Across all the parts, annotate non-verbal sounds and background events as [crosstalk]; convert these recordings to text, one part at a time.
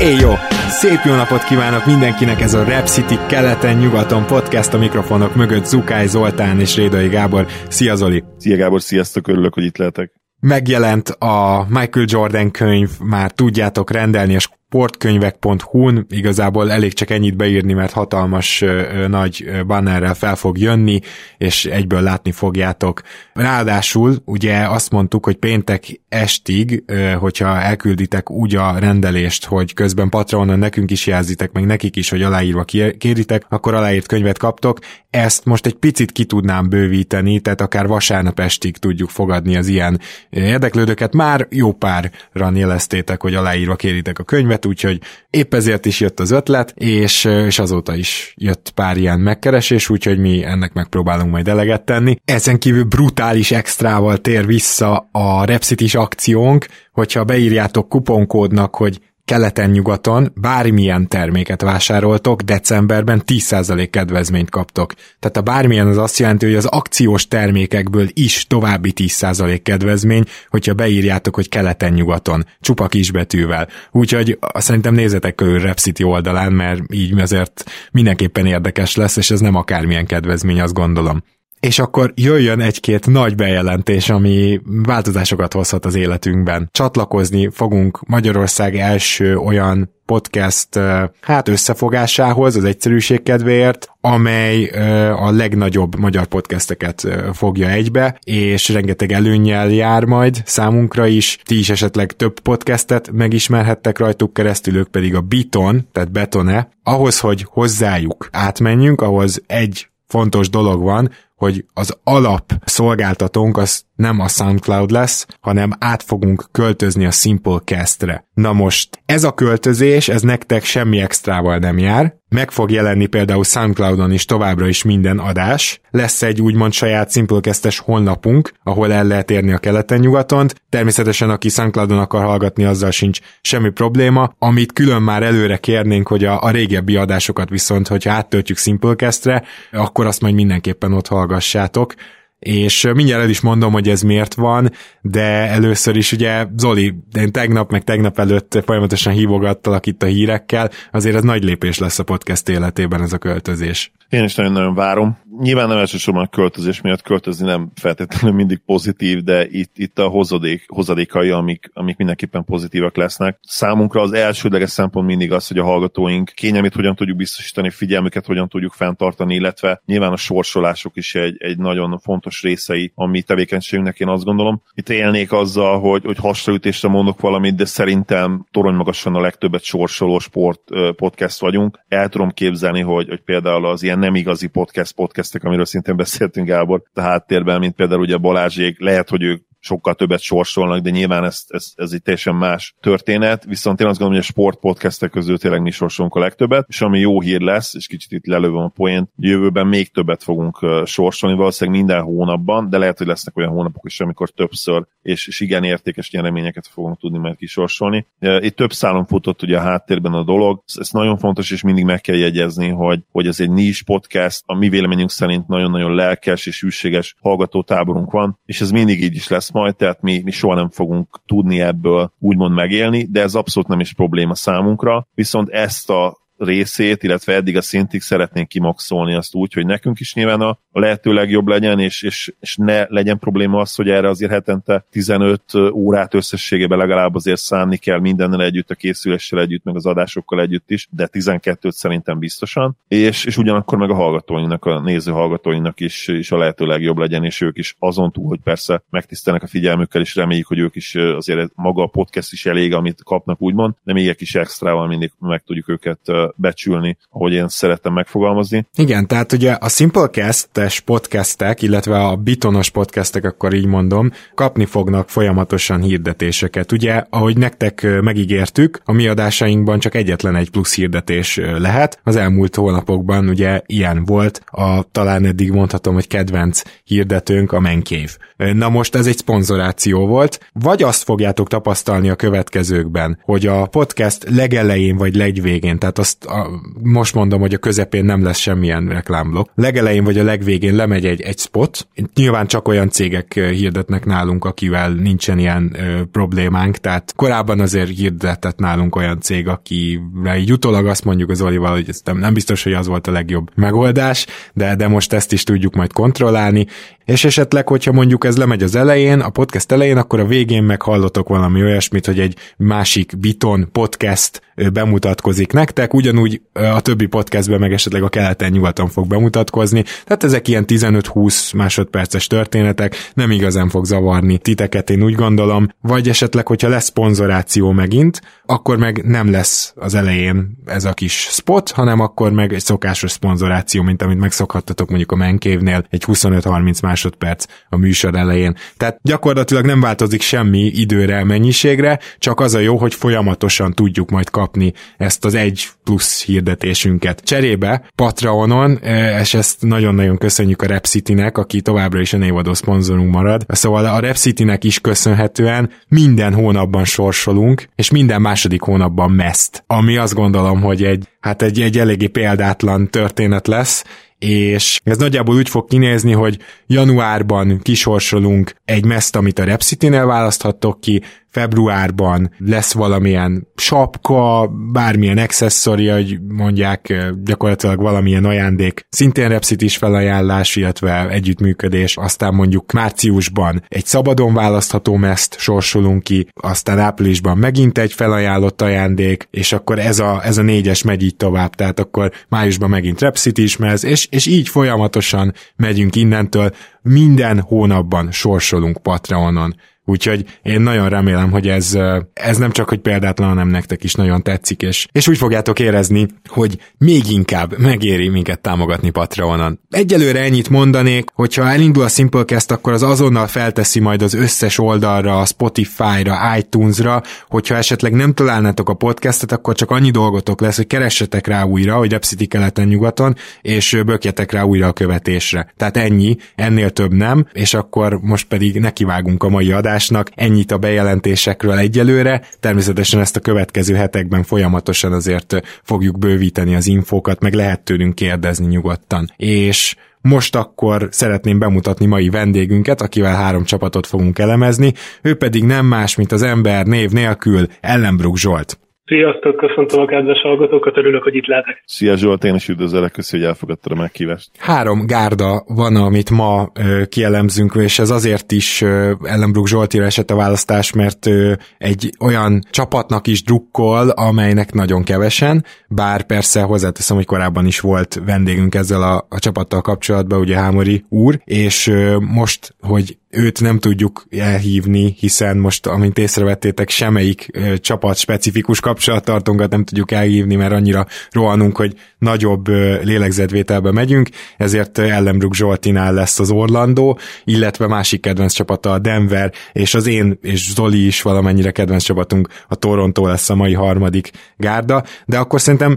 Éj jó! Szép jó napot kívánok mindenkinek, ez a Rap City keleten-nyugaton podcast a mikrofonok mögött Zukály Zoltán és Rédai Gábor. Szia Zoli! Szia Gábor, sziasztok, örülök, hogy itt lehetek. Megjelent a Michael Jordan könyv, már tudjátok rendelni, és sportkönyvek.hu-n igazából elég csak ennyit beírni, mert hatalmas nagy bannerrel fel fog jönni, és egyből látni fogjátok. Ráadásul ugye azt mondtuk, hogy péntek estig, hogyha elkülditek úgy a rendelést, hogy közben Patronon nekünk is jelzitek, meg nekik is, hogy aláírva kéritek, akkor aláírt könyvet kaptok. Ezt most egy picit ki tudnám bővíteni, tehát akár vasárnap estig tudjuk fogadni az ilyen érdeklődőket. Már jó párran jeleztétek, hogy aláírva kéritek a könyvet, ötlet, úgyhogy épp ezért is jött az ötlet, és, és azóta is jött pár ilyen megkeresés, úgyhogy mi ennek megpróbálunk majd eleget tenni. Ezen kívül brutális extrával tér vissza a Repsit akciónk, hogyha beírjátok kuponkódnak, hogy keleten-nyugaton bármilyen terméket vásároltok, decemberben 10% kedvezményt kaptok. Tehát a bármilyen az azt jelenti, hogy az akciós termékekből is további 10% kedvezmény, hogyha beírjátok, hogy keleten-nyugaton, csupa kisbetűvel. Úgyhogy szerintem nézzetek körül Repcity oldalán, mert így azért mindenképpen érdekes lesz, és ez nem akármilyen kedvezmény, azt gondolom és akkor jöjjön egy-két nagy bejelentés, ami változásokat hozhat az életünkben. Csatlakozni fogunk Magyarország első olyan podcast hát összefogásához, az egyszerűség kedvéért, amely a legnagyobb magyar podcasteket fogja egybe, és rengeteg előnnyel jár majd számunkra is. Ti is esetleg több podcastet megismerhettek rajtuk keresztül, ők pedig a Biton, tehát Betone. Ahhoz, hogy hozzájuk átmenjünk, ahhoz egy fontos dolog van, hogy az alap szolgáltatónk az nem a SoundCloud lesz, hanem át fogunk költözni a Simplecast-re. Na most, ez a költözés, ez nektek semmi extrával nem jár, meg fog jelenni például SoundCloudon is továbbra is minden adás. Lesz egy úgymond saját Simplecast-es honlapunk, ahol el lehet érni a keleten-nyugaton. Természetesen, aki SoundCloudon akar hallgatni, azzal sincs semmi probléma. Amit külön már előre kérnénk, hogy a, a régebbi adásokat viszont, hogyha áttöltjük Simplecast-re, akkor azt majd mindenképpen ott hallgassátok és mindjárt el is mondom, hogy ez miért van, de először is ugye Zoli, én tegnap meg tegnap előtt folyamatosan hívogattalak itt a hírekkel, azért ez nagy lépés lesz a podcast életében ez a költözés. Én is nagyon-nagyon várom. Nyilván nem elsősorban a költözés miatt költözni nem feltétlenül mindig pozitív, de itt, itt a hozadék, hozadékai, amik, amik mindenképpen pozitívak lesznek. Számunkra az elsődleges szempont mindig az, hogy a hallgatóink kényelmét hogyan tudjuk biztosítani, figyelmüket hogyan tudjuk fenntartani, illetve nyilván a sorsolások is egy, egy nagyon fontos részei a mi tevékenységünknek, én azt gondolom. Itt élnék azzal, hogy, hogy hasraütésre mondok valamit, de szerintem torony magasan a legtöbbet sorsoló sport podcast vagyunk. El tudom képzelni, hogy, hogy például az ilyen nem igazi podcast podcastek, amiről szintén beszéltünk Gábor, a háttérben, mint például ugye Balázsék, lehet, hogy ők sokkal többet sorsolnak, de nyilván ez, ez, ez egy teljesen más történet, viszont én azt gondolom, hogy a sportpodcastek közül tényleg mi sorsolunk a legtöbbet, és ami jó hír lesz, és kicsit itt lelövöm a poént, jövőben még többet fogunk sorsolni, valószínűleg minden hónapban, de lehet, hogy lesznek olyan hónapok is, amikor többször, és, és igen értékes nyereményeket fogunk tudni majd kisorsolni. Itt több szálon futott ugye a háttérben a dolog, ez nagyon fontos, és mindig meg kell jegyezni, hogy, hogy ez egy niche podcast, a mi véleményünk szerint nagyon-nagyon lelkes és hűséges hallgatótáborunk van, és ez mindig így is lesz lesz majd, tehát mi, mi soha nem fogunk tudni ebből úgymond megélni, de ez abszolút nem is probléma számunkra, viszont ezt a részét, illetve eddig a szintig szeretnénk kimaxolni azt úgy, hogy nekünk is nyilván a lehető legjobb legyen, és, és, és ne legyen probléma az, hogy erre azért hetente 15 órát összességében legalább azért szánni kell mindennel együtt, a készüléssel együtt, meg az adásokkal együtt is, de 12-t szerintem biztosan, és, és ugyanakkor meg a hallgatóinknak, a néző hallgatóinknak is, is a lehető legjobb legyen, és ők is azon túl, hogy persze megtisztelnek a figyelmükkel, és reméljük, hogy ők is azért maga a podcast is elég, amit kapnak úgymond, de még egy kis extrával mindig meg tudjuk őket becsülni, ahogy én szeretem megfogalmazni. Igen, tehát ugye a Simplecast-es podcastek, illetve a bitonos podcastek, akkor így mondom, kapni fognak folyamatosan hirdetéseket. Ugye, ahogy nektek megígértük, a mi adásainkban csak egyetlen egy plusz hirdetés lehet. Az elmúlt hónapokban ugye ilyen volt, a talán eddig mondhatom, hogy kedvenc hirdetőnk a Menkév. Na most ez egy szponzoráció volt, vagy azt fogjátok tapasztalni a következőkben, hogy a podcast legelején vagy legvégén, tehát azt a, most mondom, hogy a közepén nem lesz semmilyen reklámblok, legelején vagy a legvégén lemegy egy, egy spot, nyilván csak olyan cégek hirdetnek nálunk, akivel nincsen ilyen ö, problémánk, tehát korábban azért hirdetett nálunk olyan cég, akire így azt mondjuk az Olival, hogy ez nem, nem biztos, hogy az volt a legjobb megoldás, de, de most ezt is tudjuk majd kontrollálni, és esetleg, hogyha mondjuk ez lemegy az elején, a podcast elején, akkor a végén meghallotok valami olyasmit, hogy egy másik Biton podcast bemutatkozik nektek, ugyanúgy a többi podcastben meg esetleg a keleten-nyugaton fog bemutatkozni, tehát ezek ilyen 15-20 másodperces történetek, nem igazán fog zavarni titeket, én úgy gondolom, vagy esetleg, hogyha lesz szponzoráció megint, akkor meg nem lesz az elején ez a kis spot, hanem akkor meg egy szokásos szponzoráció, mint amit megszokhattatok mondjuk a Menkévnél, egy 25-30 másodperc a műsor elején. Tehát gyakorlatilag nem változik semmi időre, mennyiségre, csak az a jó, hogy folyamatosan tudjuk majd kapni ezt az egy plusz hirdetésünket. Cserébe Patreonon, e, és ezt nagyon-nagyon köszönjük a Repcity-nek, aki továbbra is a névadó szponzorunk marad. Szóval a Repcity-nek is köszönhetően minden hónapban sorsolunk, és minden második hónapban meszt. Ami azt gondolom, hogy egy, hát egy, egy eléggé példátlan történet lesz, és ez nagyjából úgy fog kinézni, hogy januárban kisorsolunk egy meszt, amit a Repcity-nél választhattok ki, februárban lesz valamilyen sapka, bármilyen accessori, hogy mondják, gyakorlatilag valamilyen ajándék, szintén Repsit is felajánlás, illetve együttműködés, aztán mondjuk márciusban egy szabadon választható meszt sorsolunk ki, aztán áprilisban megint egy felajánlott ajándék, és akkor ez a, ez a négyes megy így tovább, tehát akkor májusban megint Repsit is mez, és, és így folyamatosan megyünk innentől, minden hónapban sorsolunk Patreonon. Úgyhogy én nagyon remélem, hogy ez, ez nem csak, hogy példátlan, hanem nektek is nagyon tetszik, és, és úgy fogjátok érezni, hogy még inkább megéri minket támogatni Patreonon. Egyelőre ennyit mondanék, hogyha elindul a Simplecast, akkor az azonnal felteszi majd az összes oldalra, a Spotify-ra, iTunes-ra, hogyha esetleg nem találnátok a podcastet, akkor csak annyi dolgotok lesz, hogy keressetek rá újra, hogy Repcity keleten-nyugaton, és bökjetek rá újra a követésre. Tehát ennyi, ennél több nem, és akkor most pedig nekivágunk a mai adás adásnak. Ennyit a bejelentésekről egyelőre. Természetesen ezt a következő hetekben folyamatosan azért fogjuk bővíteni az infókat, meg lehet tőlünk kérdezni nyugodtan. És most akkor szeretném bemutatni mai vendégünket, akivel három csapatot fogunk elemezni, ő pedig nem más, mint az ember név nélkül Ellenbrook Zsolt. Sziasztok, köszöntöm a kedves hallgatókat, örülök, hogy itt lehetek. Szia Zsolt, én is üdvözlök, köszönöm, hogy elfogadtad a meghívást. Három gárda van, amit ma ö, kielemzünk, és ez azért is ö, Ellenbrook Zsoltira esett a választás, mert ö, egy olyan csapatnak is drukkol, amelynek nagyon kevesen, bár persze hozzáteszem, hogy korábban is volt vendégünk ezzel a, a csapattal kapcsolatban, ugye Hámori úr, és ö, most, hogy őt nem tudjuk elhívni, hiszen most, amint észrevettétek, semmelyik ö, csapat specifikus kapcsolattartónkat nem tudjuk elhívni, mert annyira rohanunk, hogy nagyobb ö, lélegzetvételbe megyünk, ezért Ellenbrook Zsoltinál lesz az Orlandó, illetve másik kedvenc csapata a Denver, és az én és Zoli is valamennyire kedvenc csapatunk, a Toronto lesz a mai harmadik gárda, de akkor szerintem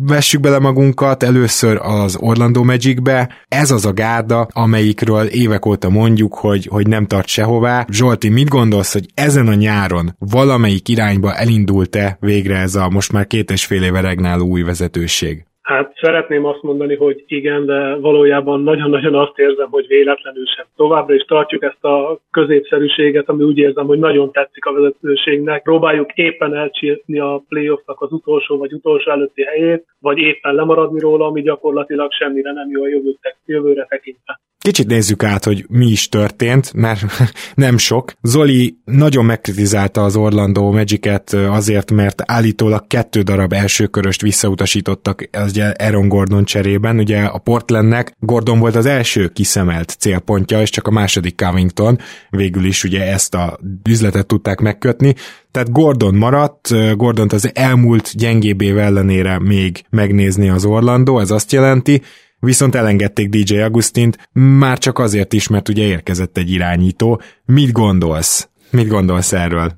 vessük bele magunkat először az Orlando Magicbe, ez az a gárda, amelyikről évek óta mondjuk, hogy hogy nem tart sehová. Zsolti, mit gondolsz, hogy ezen a nyáron valamelyik irányba elindult-e végre ez a most már két és fél éve regnáló új vezetőség? Hát szeretném azt mondani, hogy igen, de valójában nagyon-nagyon azt érzem, hogy véletlenül sem. Továbbra is tartjuk ezt a középszerűséget, ami úgy érzem, hogy nagyon tetszik a vezetőségnek. Próbáljuk éppen elcsírni a playoffnak az utolsó vagy utolsó előtti helyét, vagy éppen lemaradni róla, ami gyakorlatilag semmire nem jó a jövőre tekintve. Kicsit nézzük át, hogy mi is történt, mert [laughs] nem sok. Zoli nagyon megkritizálta az Orlando Magic-et azért, mert állítólag kettő darab elsőköröst visszautasítottak az Aaron Gordon cserében. Ugye a Portlandnek Gordon volt az első kiszemelt célpontja, és csak a második Covington. Végül is ugye ezt a üzletet tudták megkötni. Tehát Gordon maradt, Gordont az elmúlt gyengébb év ellenére még megnézni az Orlando, ez azt jelenti, viszont elengedték DJ Agustint, már csak azért is, mert ugye érkezett egy irányító. Mit gondolsz? Mit gondolsz erről?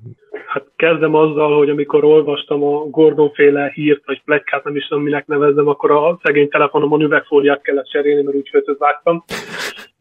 Kezdem azzal, hogy amikor olvastam a Gordon féle hírt, vagy plekkát, nem is tudom minek nevezzem, akkor a szegény telefonomon üvegfóliát kellett cserélni, mert úgy vágtam.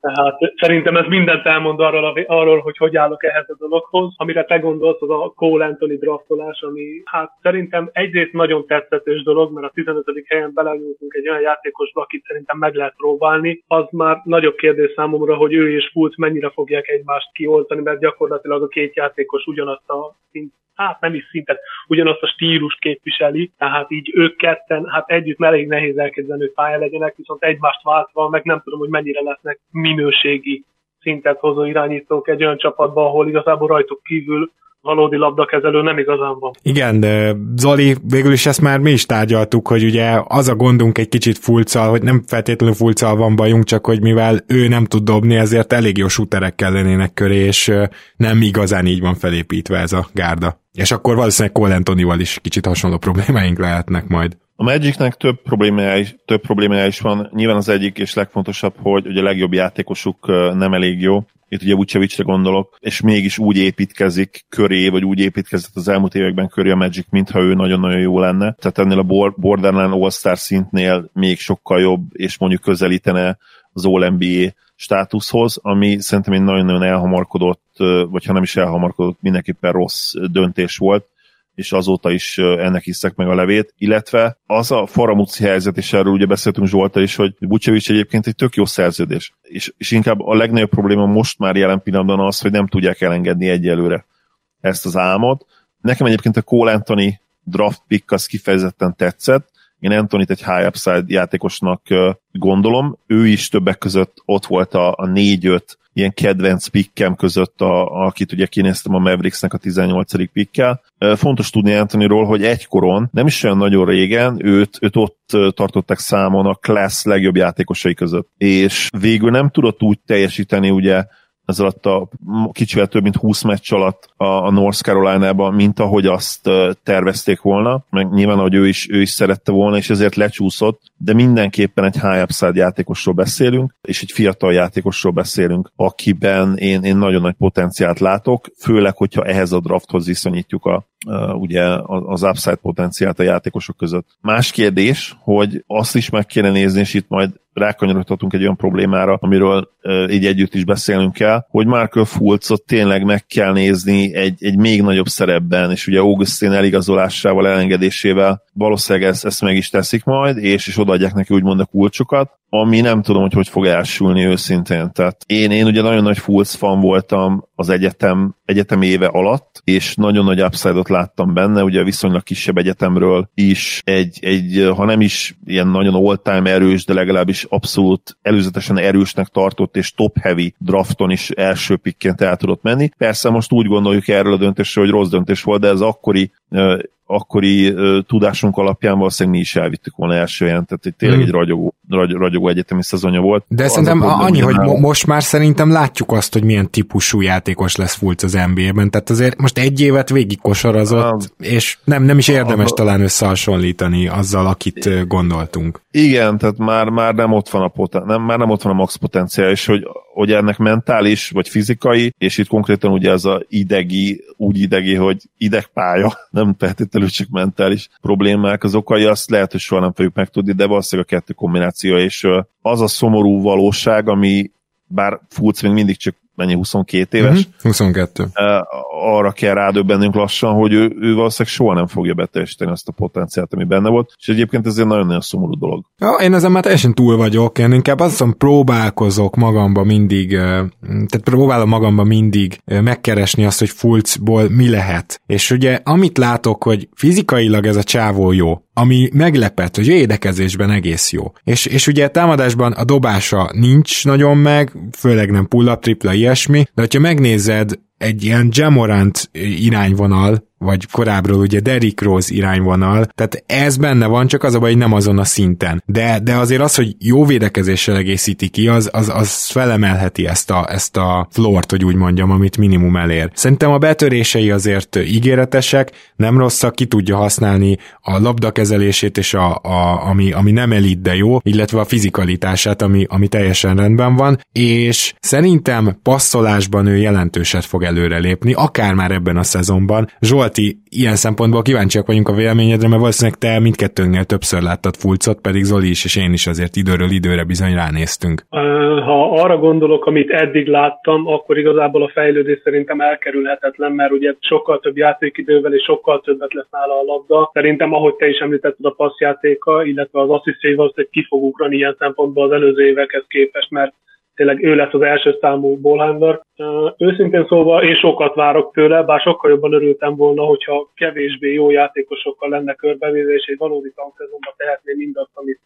Tehát szerintem ez mindent elmond arról, arról, hogy hogy állok ehhez a dologhoz. Amire te gondolsz, az a Cole Anthony draftolás, ami hát szerintem egyrészt nagyon tetszetős dolog, mert a 15. helyen belenyúltunk egy olyan játékosba, akit szerintem meg lehet próbálni. Az már nagyobb kérdés számomra, hogy ő és Fultz mennyire fogják egymást kioltani, mert gyakorlatilag a két játékos ugyanazt a szint hát nem is szintet, ugyanazt a stílust képviseli, tehát így ők ketten, hát együtt elég nehéz elképzelni, hogy pálya legyenek, viszont egymást váltva, meg nem tudom, hogy mennyire lesznek minőségi szintet hozó irányítók egy olyan csapatban, ahol igazából rajtuk kívül valódi labdakezelő nem igazán van. Igen, Zoli, végül is ezt már mi is tárgyaltuk, hogy ugye az a gondunk egy kicsit fulcal, hogy nem feltétlenül fulcal van bajunk, csak hogy mivel ő nem tud dobni, ezért elég jó shooterek kellenének köré, és nem igazán így van felépítve ez a gárda. És akkor valószínűleg Cole Antonival is kicsit hasonló problémáink lehetnek majd. A Magicnek több problémája, is, több problémája is van. Nyilván az egyik és legfontosabb, hogy ugye a legjobb játékosuk nem elég jó. Itt ugye Vucevicre gondolok, és mégis úgy építkezik köré, vagy úgy építkezett az elmúlt években köré a Magic, mintha ő nagyon-nagyon jó lenne. Tehát ennél a borderline All-Star szintnél még sokkal jobb, és mondjuk közelítene az All-NBA státuszhoz, ami szerintem egy nagyon-nagyon elhamarkodott, vagy ha nem is elhamarkodott, mindenképpen rossz döntés volt és azóta is ennek hiszek meg a levét, illetve az a Faramuci helyzet, és erről ugye beszéltünk Zsolta is, hogy Bucevic egyébként egy tök jó szerződés, és, és inkább a legnagyobb probléma most már jelen pillanatban az, hogy nem tudják elengedni egyelőre ezt az álmot. Nekem egyébként a Cole Anthony draft pick az kifejezetten tetszett, én Antonit egy high upside játékosnak gondolom, ő is többek között ott volt a, a 4-5 ilyen kedvenc pikkem között, a, akit ugye kinéztem a Mavericksnek a 18. pikkel. Fontos tudni Anthonyról, hogy egykoron, nem is olyan nagyon régen, őt, őt ott tartották számon a class legjobb játékosai között. És végül nem tudott úgy teljesíteni ugye ez alatt a kicsivel több mint 20 meccs alatt a, a North Carolina-ban, mint ahogy azt tervezték volna, meg nyilván, hogy ő is, ő is szerette volna, és ezért lecsúszott, de mindenképpen egy high upside játékosról beszélünk, és egy fiatal játékosról beszélünk, akiben én, én nagyon nagy potenciált látok, főleg, hogyha ehhez a drafthoz viszonyítjuk a, ugye az upside potenciált a játékosok között. Más kérdés, hogy azt is meg kéne nézni, és itt majd rákanyarodhatunk egy olyan problémára, amiről így együtt is beszélnünk kell, hogy Markel Fulcot tényleg meg kell nézni egy, egy még nagyobb szerepben, és ugye Augustin eligazolásával, elengedésével valószínűleg ezt, ezt meg is teszik majd, és, és odaadják neki úgymond a kulcsokat, ami nem tudom, hogy hogy fog elsülni őszintén. Tehát én, én ugye nagyon nagy Fulc fan voltam az egyetem, egyetem éve alatt, és nagyon nagy upside-ot láttam benne, ugye viszonylag kisebb egyetemről is egy, egy ha nem is ilyen nagyon all-time erős, de legalábbis abszolút előzetesen erősnek tartott és top-heavy drafton is első pikként el tudott menni. Persze most úgy gondoljuk erről a döntésről, hogy rossz döntés volt, de ez akkori akkori tudásunk alapján valószínűleg mi is elvittük volna első helyen, tehát egy tényleg hmm. egy ragyogó, ragy, ragyogó egyetemi szezonja volt. De az szerintem a annyi, hogy mo- most már szerintem látjuk azt, hogy milyen típusú játékos lesz Fulc az NBA-ben, tehát azért most egy évet végig kosarazott, ah, és nem, nem is érdemes ah, talán összehasonlítani azzal, akit gondoltunk. Igen, tehát már, már nem ott van a poten, nem, már nem ott van a max potenciál, és hogy, hogy ennek mentális, vagy fizikai, és itt konkrétan ugye ez a idegi, úgy idegi, hogy idegpálya, [laughs] nem feltétlenül csak mentális problémák az okai, azt lehet, hogy soha nem fogjuk megtudni, de valószínűleg a kettő kombináció, és az a szomorú valóság, ami bár Fulc még mindig csak mennyi, 22 éves? Uh-huh, 22. Arra kell rádöbbennünk lassan, hogy ő, ő valószínűleg soha nem fogja beteljesíteni azt a potenciált, ami benne volt, és egyébként ez egy nagyon-nagyon szomorú dolog. Ja, én ezen már teljesen túl vagyok, én inkább azt mondom, próbálkozok magamba mindig, tehát próbálom magamba mindig megkeresni azt, hogy Fulcból mi lehet. És ugye amit látok, hogy fizikailag ez a csávó jó, ami meglepett, hogy védekezésben egész jó. És, és ugye támadásban a dobása nincs nagyon meg, főleg nem pull-up, tripla, ilyesmi, de hogyha megnézed egy ilyen Jamorant irányvonal, vagy korábbról ugye Derrick Rose irányvonal, tehát ez benne van, csak az a baj, hogy nem azon a szinten. De, de azért az, hogy jó védekezéssel egészíti ki, az, az, az felemelheti ezt a, ezt a flort, hogy úgy mondjam, amit minimum elér. Szerintem a betörései azért ígéretesek, nem rosszak, ki tudja használni a labdakezelését, és a, a, ami, ami nem elit, de jó, illetve a fizikalitását, ami, ami teljesen rendben van, és szerintem passzolásban ő jelentőset fog előrelépni, akár már ebben a szezonban. Zsolt Zolti, ilyen szempontból kíváncsiak vagyunk a véleményedre, mert valószínűleg te mindkettőnknél többször láttad Fulcot, pedig Zoli is és én is azért időről időre bizony ránéztünk. Ha arra gondolok, amit eddig láttam, akkor igazából a fejlődés szerintem elkerülhetetlen, mert ugye sokkal több játékidővel és sokkal többet lesz nála a labda. Szerintem, ahogy te is említetted, a passzjátéka, illetve az asszisztjai valószínűleg ki fog ugrani ilyen szempontból az előző évekhez képest, mert tényleg ő lesz az első számú ballhandler. Őszintén szólva én sokat várok tőle, bár sokkal jobban örültem volna, hogyha kevésbé jó játékosokkal lenne körbevéve, és egy valódi tankszezonban tehetné mindazt, amit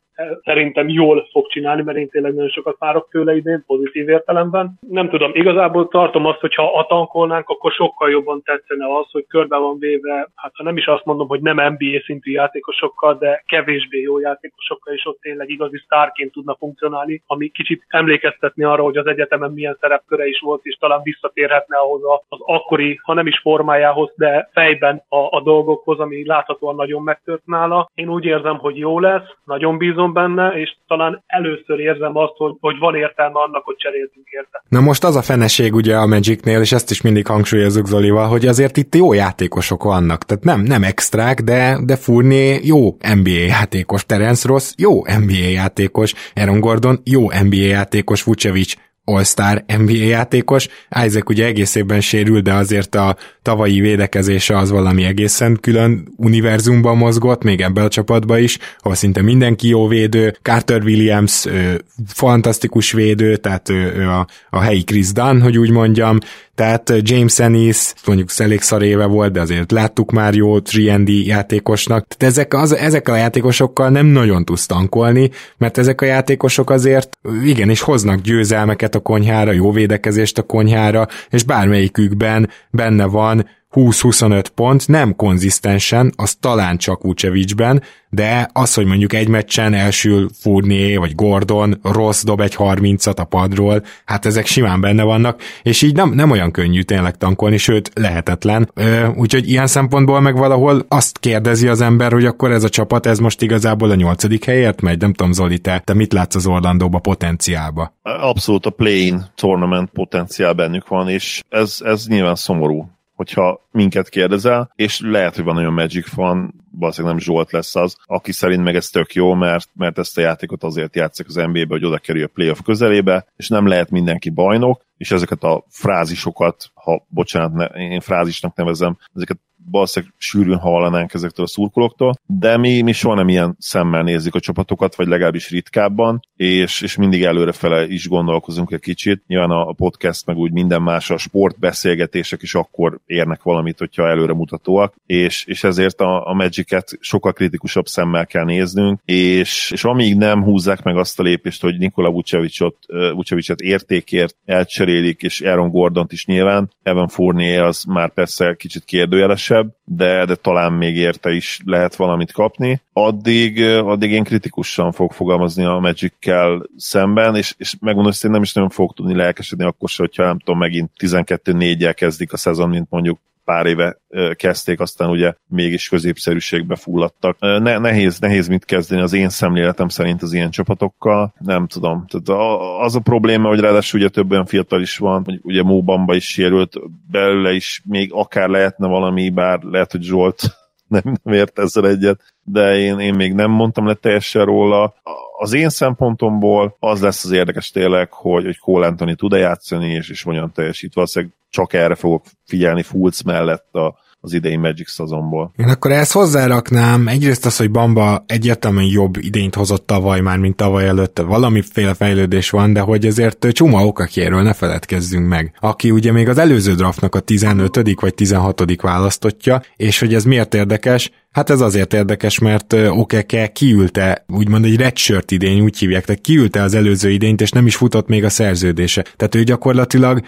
szerintem jól fog csinálni, mert én tényleg nagyon sokat várok tőle idén, pozitív értelemben. Nem tudom, igazából tartom azt, hogy ha a tankolnánk, akkor sokkal jobban tetszene az, hogy körbe van véve, hát ha nem is azt mondom, hogy nem NBA szintű játékosokkal, de kevésbé jó játékosokkal, és ott tényleg igazi sztárként tudna funkcionálni, ami kicsit emlékeztetni arra, hogy az egyetemen milyen szerepköre is volt, és talán visszatérhetne ahhoz az akkori, ha nem is formájához, de fejben a, a dolgokhoz, ami láthatóan nagyon megtört nála. Én úgy érzem, hogy jó lesz, nagyon bízom benne, és talán először érzem azt, hogy, hogy van értelme annak, hogy cseréltünk érte. Na most az a feneség ugye a Magicnél, és ezt is mindig hangsúlyozunk Zolival, hogy azért itt jó játékosok vannak. Tehát nem, nem extrák, de, de Furné jó NBA játékos, Terence Ross jó NBA játékos, Aaron Gordon jó NBA játékos, Vucevic All-Star NBA játékos. Isaac ugye egész évben sérült, de azért a tavalyi védekezése az valami egészen külön univerzumban mozgott, még ebben a csapatban is, ahol szinte mindenki jó védő. Carter Williams ő, fantasztikus védő, tehát ő, ő a, a helyi Chris Dunn, hogy úgy mondjam, tehát James Ennis, mondjuk elég szar éve volt, de azért láttuk már jó 3 játékosnak. Tehát ezek, az, ezek a játékosokkal nem nagyon tudsz tankolni, mert ezek a játékosok azért igenis hoznak győzelmeket a konyhára, jó védekezést a konyhára, és bármelyikükben benne van 20-25 pont, nem konzisztensen, az talán csak Vucevicben, de az, hogy mondjuk egy meccsen elsül Fournier vagy Gordon, rossz dob egy 30-at a padról, hát ezek simán benne vannak, és így nem, nem olyan könnyű tényleg tankolni, sőt lehetetlen. Ö, úgyhogy ilyen szempontból meg valahol azt kérdezi az ember, hogy akkor ez a csapat, ez most igazából a nyolcadik helyért megy, nem tudom Zoli, te, te mit látsz az Orlandóba potenciálba? Abszolút a play-in tournament potenciál bennük van, és ez, ez nyilván szomorú hogyha minket kérdezel, és lehet, hogy van olyan Magic fan, valószínűleg nem Zsolt lesz az, aki szerint meg ez tök jó, mert, mert ezt a játékot azért játszik az NBA-be, hogy oda kerül a playoff közelébe, és nem lehet mindenki bajnok, és ezeket a frázisokat, ha bocsánat, ne, én frázisnak nevezem, ezeket valószínűleg sűrűn hallanánk ezektől a szurkolóktól, de mi, mi soha nem ilyen szemmel nézzük a csapatokat, vagy legalábbis ritkábban, és, és mindig előrefele is gondolkozunk egy kicsit. Nyilván a, podcast, meg úgy minden más, a sportbeszélgetések is akkor érnek valamit, hogyha előre mutatóak, és, és ezért a, a Magic-et sokkal kritikusabb szemmel kell néznünk, és, és amíg nem húzzák meg azt a lépést, hogy Nikola Vucevicot, Vucevicet értékért elcserélik, és Aaron Gordont is nyilván, Evan Fournier az már persze kicsit kérdőjelesebb, kevesebb, de, de talán még érte is lehet valamit kapni. Addig, addig én kritikusan fog fogalmazni a Magic-kel szemben, és, és megmondom, hogy nem is nagyon fog tudni lelkesedni akkor se, hogyha nem tudom, megint 12-4-jel kezdik a szezon, mint mondjuk pár éve kezdték, aztán ugye mégis középszerűségbe fulladtak. Ne, nehéz, nehéz mit kezdeni az én szemléletem szerint az ilyen csapatokkal, nem tudom. Tehát az a probléma, hogy ráadásul ugye több olyan fiatal is van, hogy ugye Móbamba is sérült, belőle is még akár lehetne valami, bár lehet, hogy Zsolt [laughs] nem, nem ért ezzel egyet, de én, én még nem mondtam le teljesen róla. Az én szempontomból az lesz az érdekes tényleg, hogy, hogy Cole Anthony tud-e játszani, és, és hogyan teljesít. Valószínűleg csak erre fogok figyelni Fulc mellett a, az idei Magic szezonból. Én akkor ezt hozzáraknám, egyrészt az, hogy Bamba egyértelműen jobb idényt hozott tavaly már, mint tavaly előtt, valamiféle fejlődés van, de hogy ezért Csuma Okakéről ne feledkezzünk meg, aki ugye még az előző draftnak a 15. vagy 16. választotja, és hogy ez miért érdekes, Hát ez azért érdekes, mert Okeke kiülte, úgymond egy redshirt idény, úgy hívják, tehát kiülte az előző idényt, és nem is futott még a szerződése. Tehát ő gyakorlatilag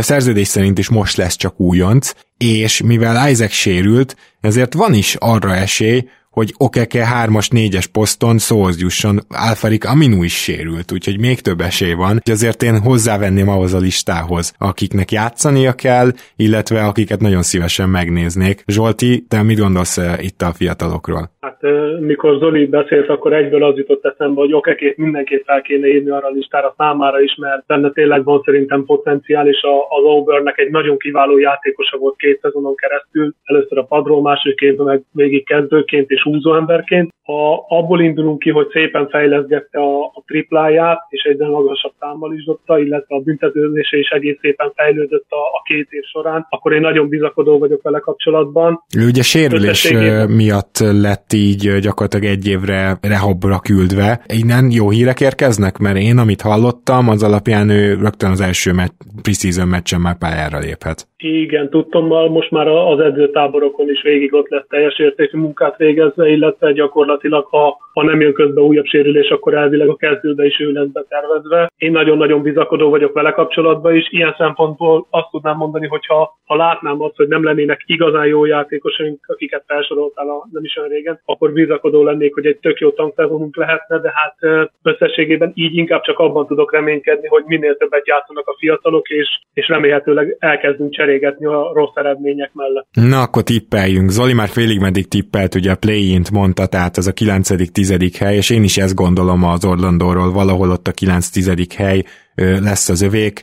szerződés szerint is most lesz csak újonc, és mivel Isaac sérült, ezért van is arra esély, hogy Okeke 3-as, 4-es poszton szóhoz jusson, Alfarik Aminu is sérült, úgyhogy még több esély van, hogy azért én hozzávenném ahhoz a listához, akiknek játszania kell, illetve akiket nagyon szívesen megnéznék. Zsolti, te mit gondolsz eh, itt a fiatalokról? Hát mikor Zoli beszélt, akkor egyből az jutott eszembe, hogy okekét mindenképp fel kéne írni arra a listára számára is, mert benne tényleg van szerintem potenciál, és az Auburnnek egy nagyon kiváló játékosa volt két szezonon keresztül. Először a padról, második évben meg végig kezdőként és emberként. Ha abból indulunk ki, hogy szépen fejleszgette a, a tripláját, és egyre magasabb számmal is dobta, illetve a büntetőzése is egész szépen fejlődött a, a két év során, akkor én nagyon bizakodó vagyok vele kapcsolatban. Ő ugye sérülés miatt lett így gyakorlatilag egy évre rehabra küldve. Innen jó hírek érkeznek, mert én, amit hallottam, az alapján ő rögtön az első meccs, preseason meccsen már pályára léphet. Igen, tudtommal most már az edzőtáborokon is végig ott lesz teljes értékű munkát végezve, illetve gyakorlatilag, ha, ha nem jön közbe újabb sérülés, akkor elvileg a kezdőbe is ő lesz betervezve. Én nagyon-nagyon bizakodó vagyok vele kapcsolatban is. Ilyen szempontból azt tudnám mondani, hogy ha, ha látnám azt, hogy nem lennének igazán jó játékosaink, akiket felsoroltál a, nem is olyan régen, akkor bizakodó lennék, hogy egy tök jó tankszezonunk lehetne, de hát összességében így inkább csak abban tudok reménykedni, hogy minél többet játszanak a fiatalok, és, és remélhetőleg elkezdünk cserégetni a rossz eredmények mellett. Na, akkor tippeljünk. Zoli már félig meddig tippelt, ugye a play-int mondta, tehát ez a 9.-10. hely, és én is ezt gondolom az Orlandóról, valahol ott a 9-10. hely lesz az övék,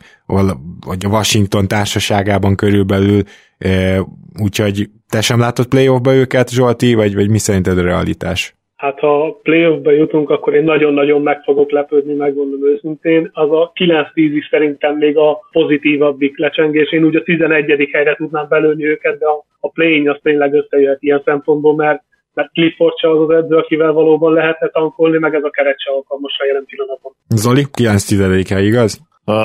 vagy a Washington társaságában körülbelül, úgyhogy te sem látod playoffba őket, Zsolti, vagy, vagy mi szerinted a realitás? Hát ha playoffba jutunk, akkor én nagyon-nagyon meg fogok lepődni, megmondom őszintén. Az a 9-10 is szerintem még a pozitívabbik lecsengés. Én úgy a 11. helyre tudnám belőni őket, de a, a play az tényleg összejöhet ilyen szempontból, mert mert Clifford se az az edző, akivel valóban lehetne tankolni, meg ez a keret se alkalmas a jelen pillanatban. Zoli, 9 10 igaz? Uh,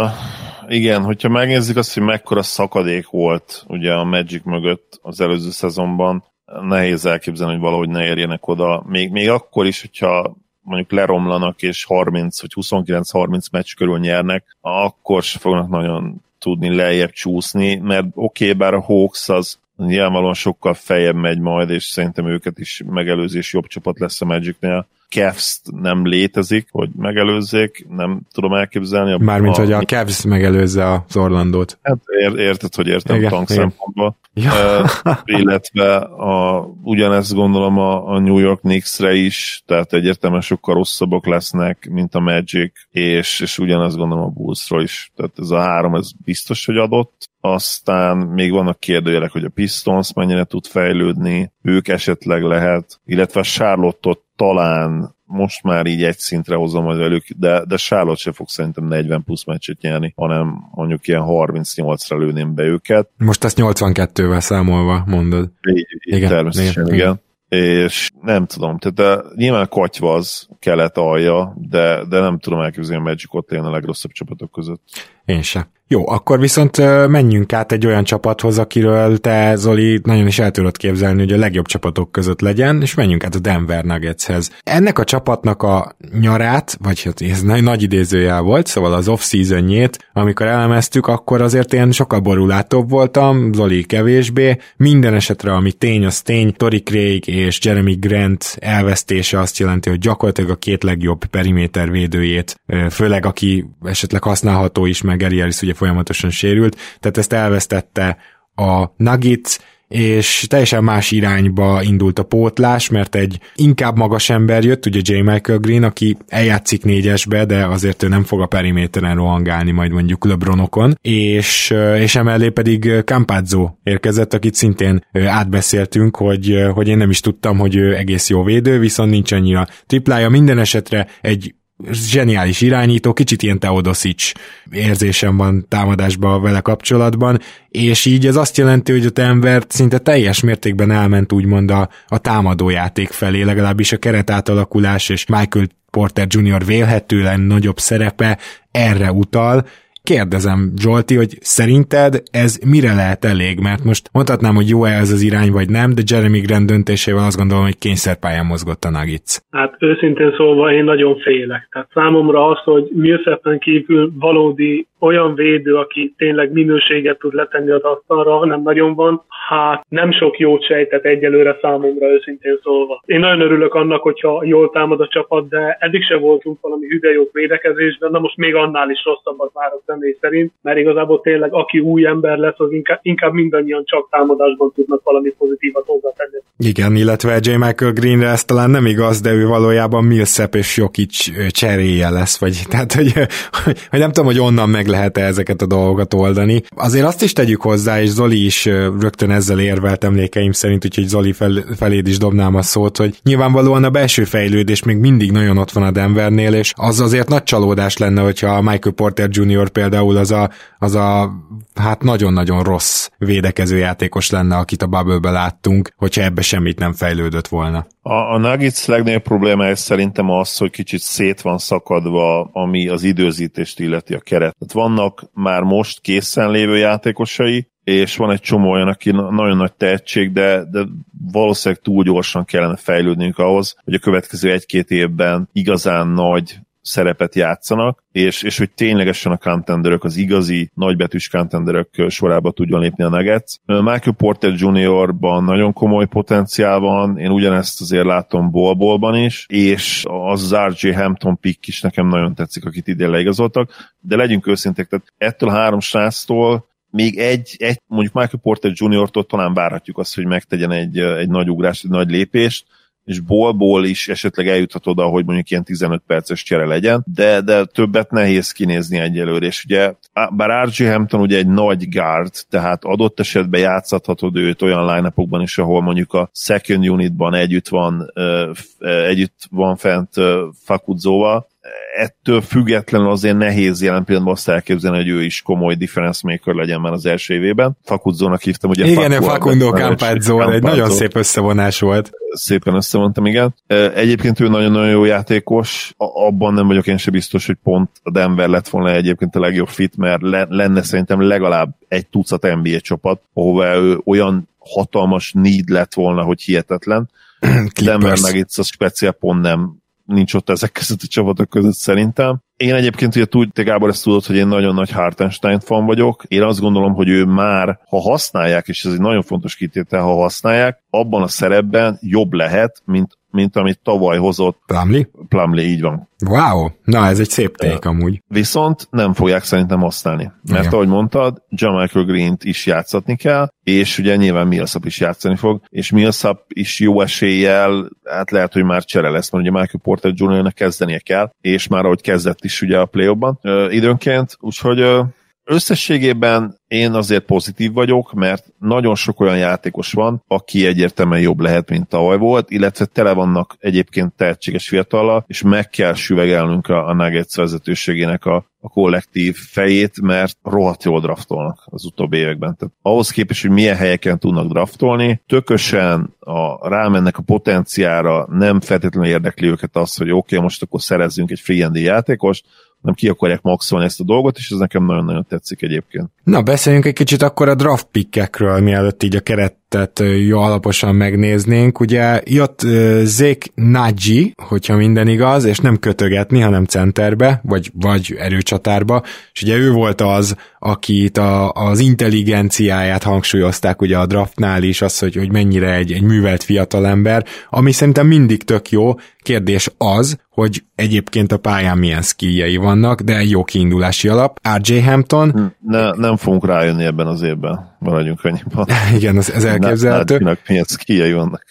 igen, hogyha megnézzük azt, hogy mekkora szakadék volt ugye a Magic mögött az előző szezonban, nehéz elképzelni, hogy valahogy ne érjenek oda. Még, még akkor is, hogyha mondjuk leromlanak és 30 vagy 29-30 meccs körül nyernek, akkor se fognak nagyon tudni lejjebb csúszni, mert oké, okay, bár a Hawks az nyilvánvalóan sokkal fejebb megy majd, és szerintem őket is megelőzés jobb csapat lesz a Magicnél. Cavs nem létezik, hogy megelőzzék, nem tudom elképzelni. Mármint, a, hogy a Cavs megelőzze az Orlandót. Hát ér, érted, hogy értem igen, tank igen. szempontból. Ja. Uh, illetve a, ugyanezt gondolom a, a New York Knicks-re is, tehát egyértelműen sokkal rosszabbak lesznek, mint a Magic, és, és ugyanezt gondolom a Bullsról is. Tehát ez a három, ez biztos, hogy adott. Aztán még vannak kérdőjelek, hogy a Pistons mennyire tud fejlődni, ők esetleg lehet, illetve a Charlotte-ot talán most már így egy szintre hozom majd velük, de, de Charlotte se fog szerintem 40 plusz meccset nyerni, hanem mondjuk ilyen 38-ra lőném be őket. Most ezt 82-vel számolva mondod. Így, igen, természetesen, igen. igen. És nem tudom, tehát de nyilván az kelet alja, de, de nem tudom elképzelni a Magicot én a legrosszabb csapatok között. Én se. Jó, akkor viszont menjünk át egy olyan csapathoz, akiről te, Zoli, nagyon is el tudod képzelni, hogy a legjobb csapatok között legyen, és menjünk át a Denver Nuggetshez. Ennek a csapatnak a nyarát, vagy hát ez nagy, nagy idézőjel volt, szóval az off-seasonjét, amikor elemeztük, akkor azért én sokkal borulátóbb voltam, Zoli kevésbé. Minden esetre, ami tény, az tény. Tori Craig és Jeremy Grant elvesztése azt jelenti, hogy gyakorlatilag a két legjobb periméter védőjét, főleg aki esetleg használható is, meg Gary Harris ugye folyamatosan sérült, tehát ezt elvesztette a Nuggets, és teljesen más irányba indult a pótlás, mert egy inkább magas ember jött, ugye J. Michael Green, aki eljátszik négyesbe, de azért ő nem fog a periméteren rohangálni majd mondjuk LeBronokon, és, és emellé pedig Campazzo érkezett, akit szintén átbeszéltünk, hogy, hogy én nem is tudtam, hogy ő egész jó védő, viszont nincs annyira triplája. Minden esetre egy zseniális irányító, kicsit ilyen Teodosic érzésem van támadásban vele kapcsolatban, és így ez azt jelenti, hogy a Denver szinte teljes mértékben elment úgymond a, a támadójáték felé, legalábbis a keretátalakulás és Michael Porter Jr. vélhetően nagyobb szerepe erre utal, Kérdezem, Zsolti, hogy szerinted ez mire lehet elég? Mert most mondhatnám, hogy jó-e ez az irány, vagy nem, de Jeremy Grant döntésével azt gondolom, hogy kényszerpályán mozgott a Nuggets. Hát őszintén szólva én nagyon félek. Tehát számomra az, hogy Millsapen kívül valódi olyan védő, aki tényleg minőséget tud letenni az asztalra, nem nagyon van, hát nem sok jót sejtett egyelőre számomra őszintén szólva. Én nagyon örülök annak, hogyha jól támad a csapat, de eddig se voltunk valami hüde jó védekezésben, na most még annál is rosszabbat várok személy szerint, mert igazából tényleg aki új ember lesz, az inkább, inkább mindannyian csak támadásban tudnak valami pozitívat hozzátenni. Igen, illetve J. Michael Greenre ez talán nem igaz, de ő valójában Millsap és Jokic cseréje lesz, vagy [laughs] tehát, hogy, hogy nem tudom, hogy onnan meg lehet-e ezeket a dolgokat oldani. Azért azt is tegyük hozzá, és Zoli is rögtön ezzel érvelt emlékeim szerint, úgyhogy Zoli fel, feléd is dobnám a szót, hogy nyilvánvalóan a belső fejlődés még mindig nagyon ott van a Denvernél, és az azért nagy csalódás lenne, hogyha Michael Porter Jr. például az a, az a hát nagyon-nagyon rossz védekező játékos lenne, akit a bubble láttunk, hogyha ebbe semmit nem fejlődött volna. A, a Nuggets legnagyobb problémája szerintem az, hogy kicsit szét van szakadva, ami az időzítést illeti a keret. Tehát vannak már most készen lévő játékosai, és van egy csomó olyan, aki nagyon nagy tehetség, de, de valószínűleg túl gyorsan kellene fejlődnünk ahhoz, hogy a következő egy-két évben igazán nagy szerepet játszanak, és, és hogy ténylegesen a contenderök, az igazi nagybetűs contenderök sorába tudjon lépni a Nuggets. Michael Porter Jr.-ban nagyon komoly potenciál van, én ugyanezt azért látom Bolbolban is, és az RJ Hampton pick is nekem nagyon tetszik, akit idén leigazoltak, de legyünk őszinték, tehát ettől három sráctól még egy, egy, mondjuk Michael Porter Jr.-tól talán várhatjuk azt, hogy megtegyen egy, egy nagy ugrást, egy nagy lépést, és bolból is esetleg eljuthat oda, hogy mondjuk ilyen 15 perces csere legyen, de, de többet nehéz kinézni egyelőre, és ugye bár R.J. Hampton ugye egy nagy guard, tehát adott esetben játszhatod őt olyan line is, ahol mondjuk a second unitban együtt van, együtt van fent Fakudzóval, ettől függetlenül azért nehéz jelen pillanatban azt elképzelni, hogy ő is komoly difference maker legyen már az első évében. Fakudzónak hívtam, ugye Igen, Faku Facundo Campazzo, egy nagyon szép összevonás volt. Szépen összevontam, igen. Egyébként ő nagyon-nagyon jó játékos, abban nem vagyok én se biztos, hogy pont a Denver lett volna egyébként a legjobb fit, mert lenne szerintem legalább egy tucat NBA csapat, ahova ő olyan hatalmas need lett volna, hogy hihetetlen. [clears throat] Denver Nuggets az speciál pont nem nincs ott ezek között a csapatok között szerintem. Én egyébként ugye tud, te Gábor ezt tudod, hogy én nagyon nagy Hartenstein fan vagyok. Én azt gondolom, hogy ő már, ha használják, és ez egy nagyon fontos kitétel, ha használják, abban a szerepben jobb lehet, mint mint amit tavaly hozott. Plumlee? Plumlee, így van. Wow, na ez egy szép ték amúgy. Viszont nem fogják szerintem használni. Mert Igen. ahogy mondtad, Michael Green-t is játszatni kell, és ugye nyilván Millsap is játszani fog, és Millsap is jó eséllyel, hát lehet, hogy már csere lesz, mert ugye Michael Porter Jr.-nek kezdenie kell, és már ahogy kezdett is ugye a play-offban időnként, úgyhogy Összességében én azért pozitív vagyok, mert nagyon sok olyan játékos van, aki egyértelműen jobb lehet, mint tavaly volt, illetve tele vannak egyébként tehetséges fiatala, és meg kell süvegelnünk a, a Nuggets vezetőségének a, a kollektív fejét, mert rohadt jól draftolnak az utóbbi években. Tehát ahhoz képest, hogy milyen helyeken tudnak draftolni, tökösen a, rámennek a potenciára, nem feltétlenül érdekli őket az, hogy oké, okay, most akkor szerezzünk egy free játékost, nem ki akarják maxolni ezt a dolgot, és ez nekem nagyon-nagyon tetszik egyébként. Na, beszéljünk egy kicsit akkor a draft pickekről, mielőtt így a keretet jó alaposan megnéznénk. Ugye jött uh, Zék Nagy, hogyha minden igaz, és nem kötögetni, hanem centerbe, vagy, vagy erőcsatárba, és ugye ő volt az, akit a, az intelligenciáját hangsúlyozták ugye a draftnál is, az, hogy, hogy mennyire egy, egy művelt fiatalember, ami szerintem mindig tök jó, kérdés az, hogy egyébként a pályán milyen skilljei vannak, de jó kiindulási alap. RJ Hampton... Ne, nem fogunk rájönni ebben az évben. Maradjunk annyiban. [laughs] Igen, ez, ez elképzelhető. Nagy pénzkijei vannak.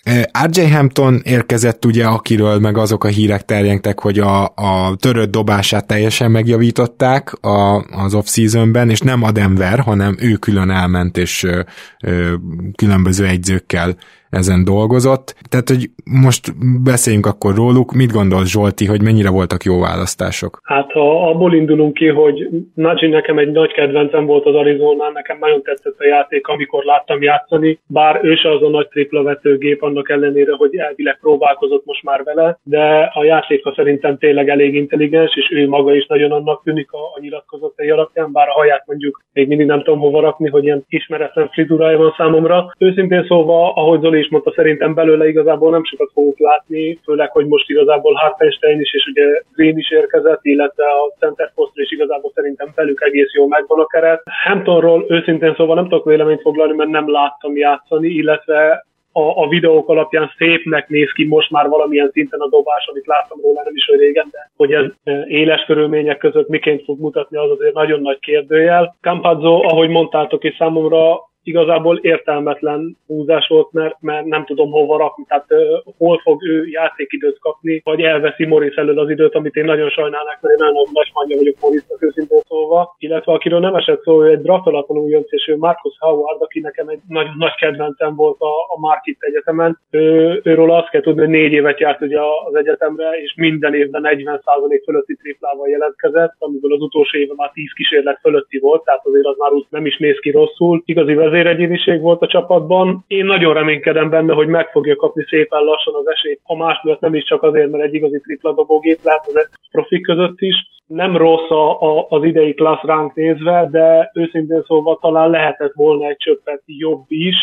RJ Hampton érkezett ugye, akiről meg azok a hírek terjengtek, hogy a, a törött dobását teljesen megjavították a, az off-seasonben, és nem a Denver, hanem ő külön elment, és ö, ö, különböző egyzőkkel ezen dolgozott. Tehát, hogy most beszéljünk akkor róluk. Mit gondol Zsolti, hogy mennyire voltak jó választások? Hát ha abból indulunk ki, hogy Nagy nekem egy nagy kedvencem volt az Arizona, nekem nagyon tetszett a játék, amikor láttam játszani, bár ő se az a nagy tripla vetőgép, annak ellenére, hogy elvileg próbálkozott most már vele, de a játéka szerintem tényleg elég intelligens, és ő maga is nagyon annak tűnik a, a nyilatkozatai alapján, bár a haját mondjuk még mindig nem tudom hova rakni, hogy ilyen ismeretlen frizurája van számomra. Őszintén szólva, ahogy Zoli is mondta, szerintem belőle igazából nem sokat fogunk látni, főleg, hogy most igazából Hartenstein is, és ugye Green is érkezett, illetve a center postra is igazából szerintem velük egész jó megvan a keret. Hamptonról őszintén szóval nem tudok véleményt foglalni, mert nem láttam játszani, illetve a, a videók alapján szépnek néz ki most már valamilyen szinten a dobás, amit láttam róla nem is olyan régen, de hogy ez e, éles körülmények között miként fog mutatni, az azért nagyon nagy kérdőjel. Campazzo, ahogy mondtátok is számomra igazából értelmetlen húzás volt, mert, mert nem tudom hova rakni, tehát uh, hol fog ő játékidőt kapni, vagy elveszi Morris elől az időt, amit én nagyon sajnálnak, mert én nagyon nagy manja vagyok Morrisnak őszintén szólva. Illetve akiről nem esett szó, ő egy draft alapon újonc, és ő Marcus Howard, aki nekem egy nagyon nagy kedvencem volt a, a Markit Egyetemen. Ő, őről azt kell tudni, hogy négy évet járt ugye az egyetemre, és minden évben 40% fölötti triplával jelentkezett, amiből az utolsó éve már 10 kísérlet fölötti volt, tehát azért az már úgy nem is néz ki rosszul. Igazi vezéregyéniség volt a csapatban. Én nagyon reménykedem benne, hogy meg fogja kapni szépen lassan az esélyt. A másodat nem is csak azért, mert egy igazi tripla dobógép lehet az profik között is. Nem rossz a, a, az idei klassz ránk nézve, de őszintén szólva talán lehetett volna egy csöppet jobb is.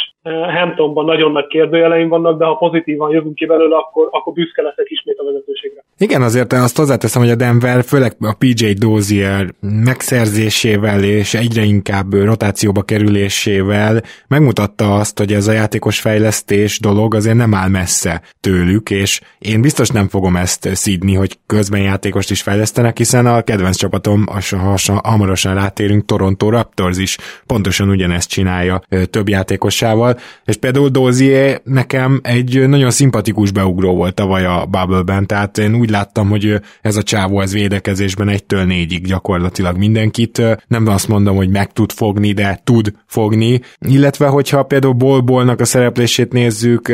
Hamptonban nagyon nagy kérdőjeleim vannak, de ha pozitívan jövünk ki belőle, akkor, akkor büszke leszek ismét a vezetőségre. Igen, azért azt hozzáteszem, hogy a Denver főleg a PJ Dozier megszerzésével és egyre inkább rotációba kerülésével megmutatta azt, hogy ez a játékos fejlesztés dolog azért nem áll messze tőlük, és én biztos nem fogom ezt szídni, hogy közben játékost is fejlesztenek, hiszen a kedvenc csapatom, ha hamarosan rátérünk, Toronto Raptors is pontosan ugyanezt csinálja több játékosával, és például Dozier nekem egy nagyon szimpatikus beugró volt tavaly a Bubble-ben, tehát én úgy láttam, hogy ez a csávó ez védekezésben egytől négyig gyakorlatilag mindenkit, nem azt mondom, hogy meg tud fogni, de tud fogni, illetve hogyha például Bolbolnak a szereplését nézzük,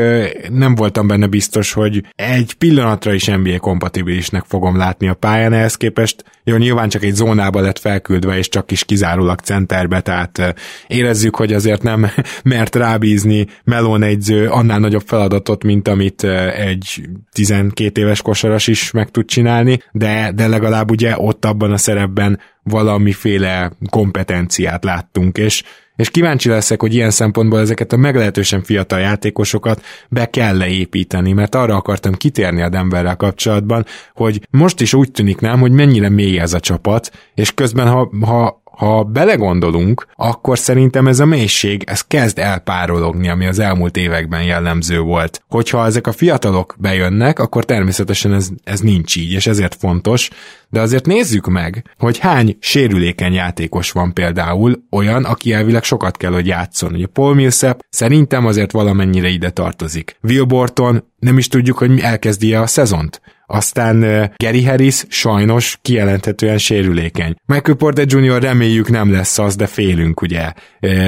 nem voltam benne biztos, hogy egy pillanatra is NBA kompatibilisnek fogom látni a pályán, ehhez képest jó, nyilván csak egy zónába lett felküldve, és csak is kizárólag centerbe, tehát érezzük, hogy azért nem [laughs] mert rábízni Melon egyző annál nagyobb feladatot, mint amit egy 12 éves kosaras is meg tud csinálni, de, de legalább ugye ott abban a szerepben valamiféle kompetenciát láttunk, és és kíváncsi leszek, hogy ilyen szempontból ezeket a meglehetősen fiatal játékosokat be kell leépíteni, mert arra akartam kitérni a Denverrel kapcsolatban, hogy most is úgy tűnik nem, hogy mennyire mély ez a csapat, és közben ha, ha ha belegondolunk, akkor szerintem ez a mélység, ez kezd elpárologni, ami az elmúlt években jellemző volt. Hogyha ezek a fiatalok bejönnek, akkor természetesen ez, ez nincs így, és ezért fontos, de azért nézzük meg, hogy hány sérülékeny játékos van például olyan, aki elvileg sokat kell, hogy játszon. Ugye Paul Millsap szerintem azért valamennyire ide tartozik. Will Borton nem is tudjuk, hogy elkezdi-e a szezont. Aztán Gary Harris sajnos kijelenthetően sérülékeny. Michael Porter Jr. reméljük nem lesz az, de félünk, ugye?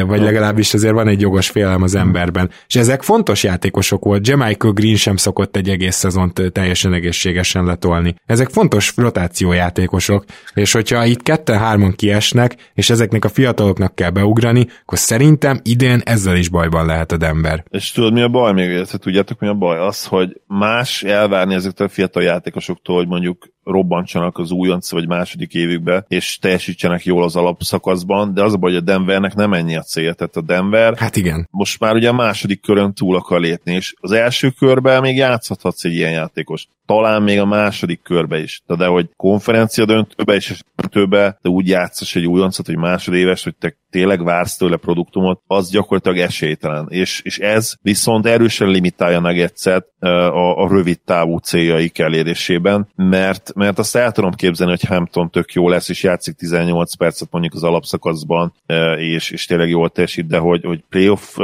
Vagy legalábbis azért van egy jogos félelem az emberben. És ezek fontos játékosok volt. Jamichael Green sem szokott egy egész szezont teljesen egészségesen letolni. Ezek fontos rotációjátékosok, és hogyha itt ketten-hárman kiesnek, és ezeknek a fiataloknak kell beugrani, akkor szerintem idén ezzel is bajban lehet a Denver. És tudod, mi a baj még? Tudjátok, mi a baj? Az, hogy más elvárni ezektől a fiatal játékosoktól, hogy mondjuk robbantsanak az újonc vagy második évükbe, és teljesítsenek jól az alapszakaszban, de az a baj, hogy a Denvernek nem ennyi a cél. Tehát a Denver hát igen. most már ugye a második körön túl akar lépni, és az első körben még játszhatsz egy ilyen játékos. talán még a második körbe is. De, de hogy konferencia döntőbe és döntőbe, de úgy játszasz egy újoncot, hogy másodéves, hogy te tényleg vársz tőle produktumot, az gyakorlatilag esélytelen. És, és ez viszont erősen limitálja Nuggetset a, a rövid távú céljaik elérésében, mert, mert azt el tudom képzelni, hogy Hampton tök jó lesz, és játszik 18 percet mondjuk az alapszakaszban, és, és tényleg jól teljesít, de hogy, hogy playoff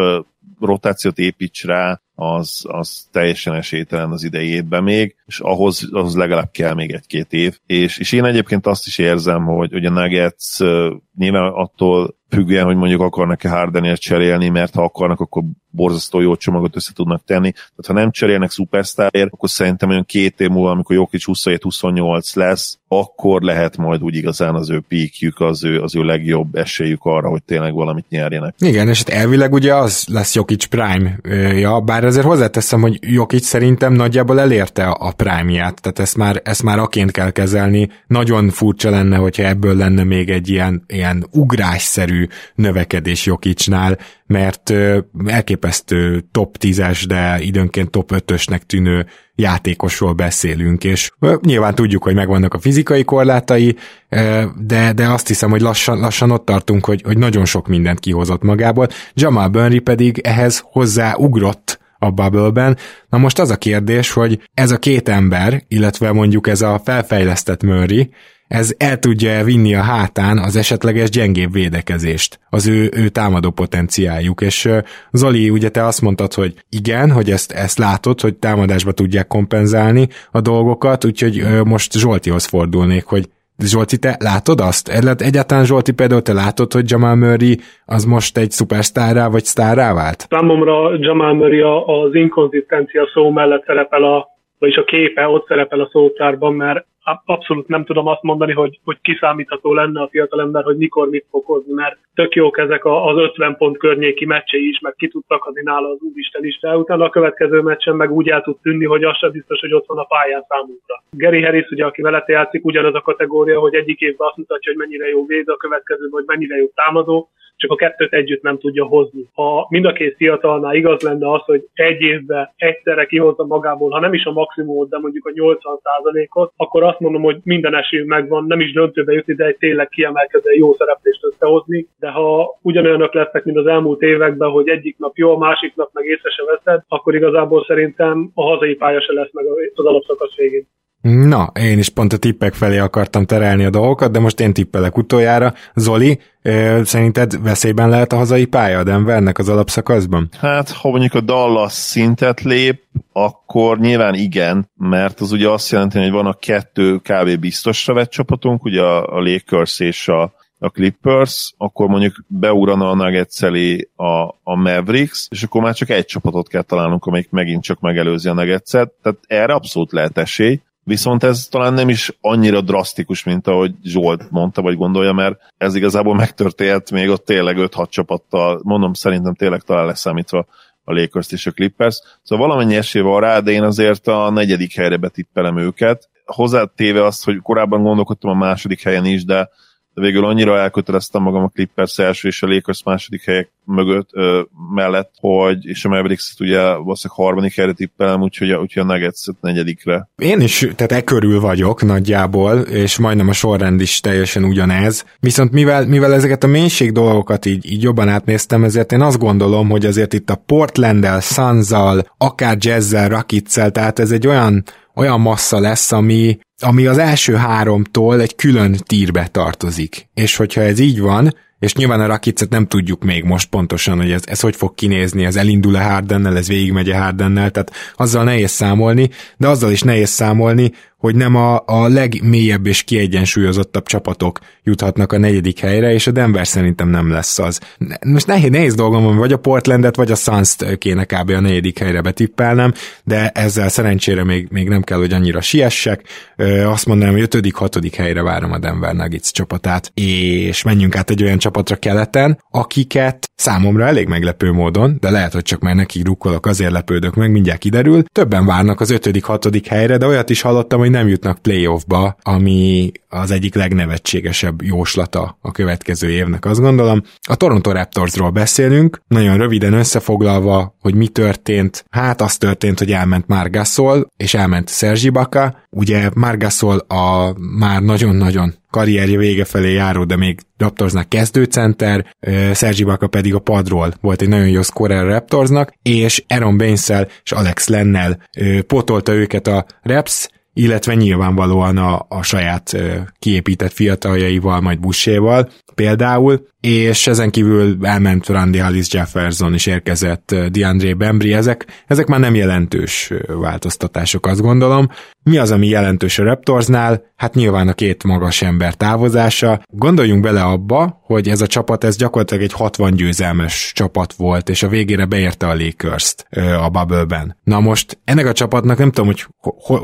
rotációt építs rá, az, az teljesen esélytelen az idejében még, és ahhoz, ahhoz legalább kell még egy-két év. És, és én egyébként azt is érzem, hogy, hogy a Nuggets nyilván attól függően, hogy mondjuk akarnak-e Hardenért cserélni, mert ha akarnak, akkor borzasztó jó csomagot össze tudnak tenni. Tehát ha nem cserélnek szupersztárért, akkor szerintem olyan két év múlva, amikor Jokic 27-28 lesz, akkor lehet majd úgy igazán az ő píkjük, az ő, az ő legjobb esélyük arra, hogy tényleg valamit nyerjenek. Igen, és hát elvileg ugye az lesz Jokic prime ja, bár azért hozzáteszem, hogy Jokic szerintem nagyjából elérte a prime-ját, tehát ezt már, ezt már aként kell kezelni. Nagyon furcsa lenne, hogyha ebből lenne még egy ilyen, ilyen ugrásszerű növekedés Jokicnál, mert elképesztő top 10-es, de időnként top 5-ösnek tűnő játékosról beszélünk, és nyilván tudjuk, hogy megvannak a fizikai korlátai, de, de azt hiszem, hogy lassan, lassan ott tartunk, hogy, hogy nagyon sok mindent kihozott magából. Jamal Burnley pedig ehhez hozzá ugrott a bubble-ben. Na most az a kérdés, hogy ez a két ember, illetve mondjuk ez a felfejlesztett Murray, ez el tudja vinni a hátán az esetleges gyengébb védekezést, az ő, ő támadó potenciáljuk, és Zoli, ugye te azt mondtad, hogy igen, hogy ezt, ezt látod, hogy támadásba tudják kompenzálni a dolgokat, úgyhogy most Zsoltihoz fordulnék, hogy Zsolti, te látod azt? Egyáltalán Zsolti például te látod, hogy Jamal Murray az most egy szupersztárrá vagy sztárrá vált? Számomra Jamal Murray az inkonzisztencia szó mellett szerepel a, vagyis a képe ott szerepel a szótárban, mert abszolút nem tudom azt mondani, hogy, hogy kiszámítható lenne a fiatalember, hogy mikor mit fog hozni, mert tök jók ezek az 50 pont környéki meccsei is, meg ki tudtak adni nála az Úristen is, de utána a következő meccsen meg úgy el tud tűnni, hogy az sem biztos, hogy ott van a pályán számunkra. Gary Harris, ugye, aki velete játszik, ugyanaz a kategória, hogy egyik évben azt mutatja, hogy mennyire jó véd, a következő, hogy mennyire jó támadó, csak a kettőt együtt nem tudja hozni. Ha mind a két fiatalnál igaz lenne az, hogy egy évben egyszerre kihozza magából, ha nem is a maximumot, de mondjuk a 80%-ot, akkor azt mondom, hogy minden esély megvan, nem is döntőbe jutni, de egy tényleg kiemelkedő jó szereplést összehozni. De ha ugyanolyanok lesznek, mint az elmúlt években, hogy egyik nap jó, a másik nap meg észre se veszed, akkor igazából szerintem a hazai pálya se lesz meg az alapszakasz végén. Na, én is pont a tippek felé akartam terelni a dolgokat, de most én tippelek utoljára. Zoli, szerinted veszélyben lehet a hazai pálya a Denvernek az alapszakaszban? Hát, ha mondjuk a Dallas szintet lép, akkor nyilván igen, mert az ugye azt jelenti, hogy van a kettő kb. biztosra vett csapatunk, ugye a, Lakers és a, a Clippers, akkor mondjuk beugrana a Nuggets elé a, a Mavericks, és akkor már csak egy csapatot kell találnunk, amelyik megint csak megelőzi a Nuggets-et, tehát erre abszolút lehet esély. Viszont ez talán nem is annyira drasztikus, mint ahogy Zsolt mondta, vagy gondolja, mert ez igazából megtörtént még ott tényleg 5-6 csapattal, mondom, szerintem tényleg talán leszámítva a Lakers és a Clippers. Szóval valamennyi esély van rá, de én azért a negyedik helyre betippelem őket. Hozzátéve azt, hogy korábban gondolkodtam a második helyen is, de végül annyira elköteleztem magam a Clippers első és a Lakers második helyek mögött, ö, mellett, hogy, és a mavericks ugye valószínűleg harmadik helyre tippelem, úgyhogy, úgyhogy a nuggets negyedikre. Én is, tehát e körül vagyok nagyjából, és majdnem a sorrend is teljesen ugyanez. Viszont mivel, mivel ezeket a mélység dolgokat így, így jobban átnéztem, ezért én azt gondolom, hogy azért itt a Portland-el, Suns-zal, akár Jazz-zel, Rakitszel, tehát ez egy olyan olyan massza lesz, ami, ami az első háromtól egy külön tírbe tartozik. És hogyha ez így van, és nyilván a Rakicet nem tudjuk még most pontosan, hogy ez, ez hogy fog kinézni, ez elindul-e Hardennel, ez végigmegy-e Hardennel, tehát azzal nehéz számolni, de azzal is nehéz számolni, hogy nem a, a legmélyebb és kiegyensúlyozottabb csapatok juthatnak a negyedik helyre, és a Denver szerintem nem lesz az. Most nehéz, nehéz dolgom van, vagy a Portlandet, vagy a suns kéne kb. a negyedik helyre betippelnem, de ezzel szerencsére még, még nem kell, hogy annyira siessek. Azt mondanám, hogy ötödik, hatodik helyre várom a Denver Nuggets csapatát, és menjünk át egy olyan csapatra keleten, akiket számomra elég meglepő módon, de lehet, hogy csak már nekik rukkolok, azért lepődök meg, mindjárt kiderül. Többen várnak az ötödik, hatodik helyre, de olyat is hallottam, hogy hogy nem jutnak playoffba, ami az egyik legnevetségesebb jóslata a következő évnek, azt gondolom. A Toronto Raptorsról beszélünk, nagyon röviden összefoglalva, hogy mi történt. Hát az történt, hogy elment Margasol, és elment Sergi Baka. Ugye Margasol a már nagyon-nagyon karrierje vége felé járó, de még Raptorsnak kezdőcenter, Sergi Baka pedig a padról volt egy nagyon jó scorer Raptorsnak, és Aaron baines és Alex Lennel potolta őket a Raps, illetve nyilvánvalóan a, a saját kiépített fiataljaival, majd Buséval. Például, és ezen kívül elment Randy Hollis Jefferson is érkezett DeAndre Bembry, ezek, ezek már nem jelentős változtatások, azt gondolom. Mi az, ami jelentős a Raptorsnál? Hát nyilván a két magas ember távozása. Gondoljunk bele abba, hogy ez a csapat, ez gyakorlatilag egy 60 győzelmes csapat volt, és a végére beérte a Lakers-t a bubble-ben. Na most ennek a csapatnak nem tudom, hogy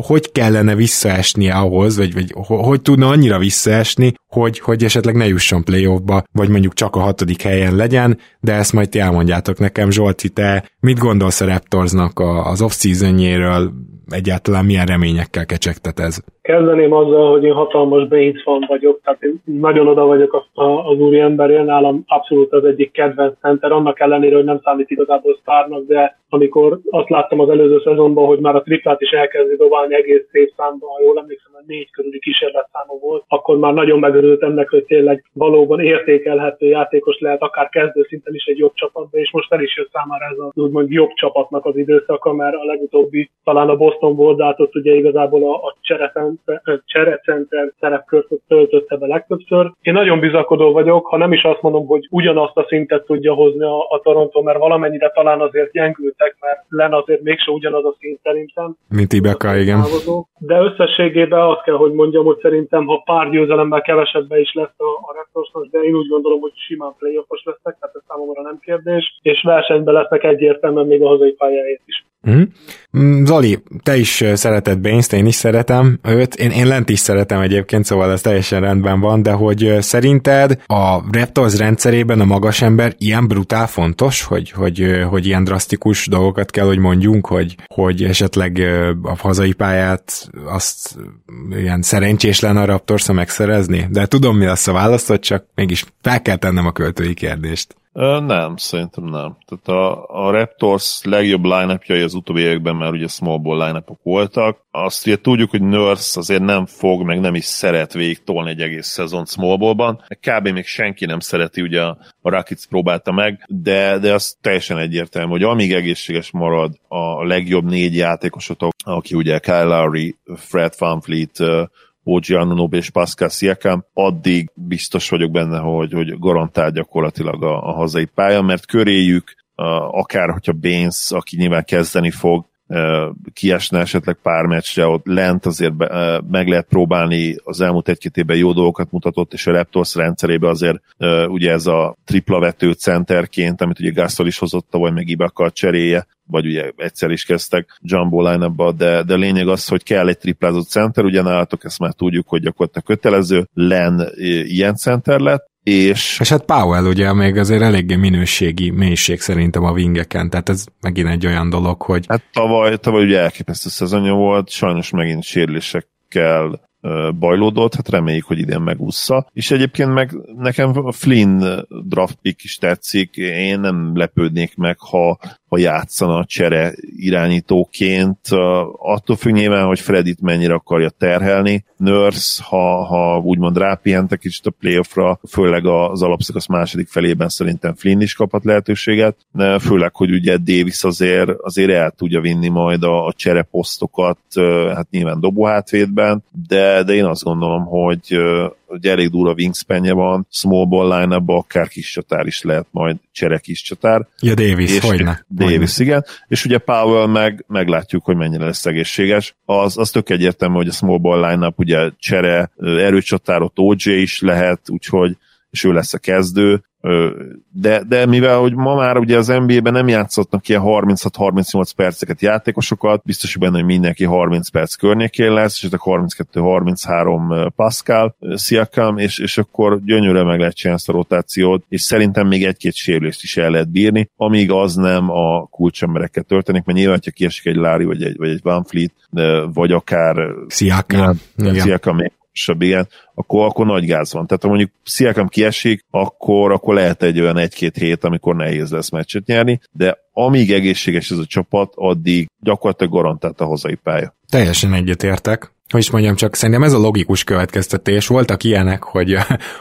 hogy kellene visszaesnie ahhoz, vagy, vagy hogy tudna annyira visszaesni, hogy, hogy esetleg ne jusson playoffba, vagy mondjuk csak a hatodik helyen legyen, de ezt majd ti elmondjátok nekem, Zsolti, te mit gondolsz a Raptorsnak az off-seasonjéről, egyáltalán milyen reményekkel kecsegtet ez? Kezdeném azzal, hogy én hatalmas Baines fan vagyok, tehát én nagyon oda vagyok az úri emberé, nálam abszolút az egyik kedvenc center, annak ellenére, hogy nem számít igazából sztárnak, de amikor azt láttam az előző szezonban, hogy már a triplát is elkezdi dobálni egész szép számban, ha jól emlékszem, hogy négy körüli kísérletszáma volt, akkor már nagyon megörült ennek, hogy tényleg valóban értékelhető játékos lehet, akár kezdő szinten is egy jobb csapatban, és most el is jött számára ez az úgymond jobb csapatnak az időszaka, mert a legutóbbi talán a Boston volt, de hát ott ugye igazából a, a cserecenter szerepkört töltötte be legtöbbször. Én nagyon bizakodó vagyok, ha nem is azt mondom, hogy ugyanazt a szintet tudja hozni a, a Toronto, mert valamennyire talán azért gyengültek, mert len azért mégse ugyanaz a szint szerintem. Mint Ibeka, igen. De összességében azt kell, hogy mondjam, hogy szerintem, ha pár győzelemmel kevesebben is lesz a, a Raptorsnak, de én úgy gondolom, hogy simán playoffos lesznek, tehát ez számomra nem kérdés, és versenyben lesznek egyértelműen még a hazai pályáért is. Mm. Zoli, te is szereted Baines, én is szeretem őt, én, én lent is szeretem egyébként, szóval ez teljesen rendben van, de hogy szerinted a Raptors rendszerében a magas ember ilyen brutál fontos, hogy, hogy, hogy ilyen drasztikus dolgokat kell, hogy mondjunk, hogy, hogy esetleg a hazai pályát azt ilyen szerencsés lenne a Raptors megszerezni? De tudom, mi lesz a választod, csak mégis fel kell tennem a költői kérdést. Nem, szerintem nem. Tehát a, a Raptors legjobb line az utóbbi években már ugye small ball line voltak. Azt ugye tudjuk, hogy Nurse azért nem fog, meg nem is szeret végtolni egy egész szezon small ballban. Kb. még senki nem szereti, ugye a, a Rakic próbálta meg, de, de az teljesen egyértelmű, hogy amíg egészséges marad a legjobb négy játékosotok, aki ugye Kyle Lowry, Fred VanVleet, OG Anunob és Pascal Siakam, addig biztos vagyok benne, hogy, hogy garantál gyakorlatilag a, a hazai pálya, mert köréjük akár hogyha Baines, aki nyilván kezdeni fog, kiesne esetleg pár meccsre, ott lent azért meg lehet próbálni, az elmúlt egy-két évben jó dolgokat mutatott, és a Raptors rendszerében azért ugye ez a tripla vető centerként, amit ugye Gasol is hozott, vagy meg Ibaka cseréje, vagy ugye egyszer is kezdtek Jumbo line de, de lényeg az, hogy kell egy triplázott center, ugye nálatok ezt már tudjuk, hogy gyakorlatilag kötelező, Len ilyen center lett, és... És hát Powell ugye még azért eléggé minőségi mélység szerintem a wingeken, tehát ez megint egy olyan dolog, hogy... Hát tavaly, tavaly ugye elképesztő szezonja volt, sajnos megint sérülésekkel bajlódott, hát reméljük, hogy idén megúszza. És egyébként meg nekem a Flynn draft pick is tetszik, én nem lepődnék meg, ha ha játszana a csere irányítóként. Attól függ nyilván, hogy Fredit mennyire akarja terhelni. Nurse, ha, ha úgymond rápihentek kicsit a playoffra, főleg az alapszakasz második felében szerintem Flynn is kaphat lehetőséget, főleg, hogy ugye Davis azért, azért el tudja vinni majd a, a csereposztokat, hát nyilván dobóhátvédben, de, de én azt gondolom, hogy hogy elég durva wingspanje van, small ball line akár kis csatár is lehet majd csere kis csatár. Ja, Davis, és hogyne. Davis, hogyne. igen. És ugye Powell meg meglátjuk, hogy mennyire lesz egészséges. Az, az tök egyértelmű, hogy a small ball line ugye csere, erőcsatár, ott OJ is lehet, úgyhogy és ő lesz a kezdő. De, de mivel hogy ma már ugye az NBA-ben nem játszottak ilyen 36-38 perceket játékosokat, biztos, hogy benne, hogy mindenki 30 perc környékén lesz, és a 32-33 Pascal, Siakam, és, és akkor gyönyörűen meg lehet csinálni ezt a rotációt, és szerintem még egy-két sérülést is el lehet bírni, amíg az nem a kulcsemberekkel történik, mert nyilván, ha kiesik egy Lári, vagy egy, vagy egy Van Fleet, vagy akár Siakam, Siakam magasabb, igen, akkor, akkor nagy gáz van. Tehát ha mondjuk Sziakam kiesik, akkor, akkor lehet egy olyan egy-két hét, amikor nehéz lesz meccset nyerni, de amíg egészséges ez a csapat, addig gyakorlatilag garantált a hazai pálya. Teljesen egyetértek hogy is mondjam, csak szerintem ez a logikus következtetés. Voltak ilyenek, hogy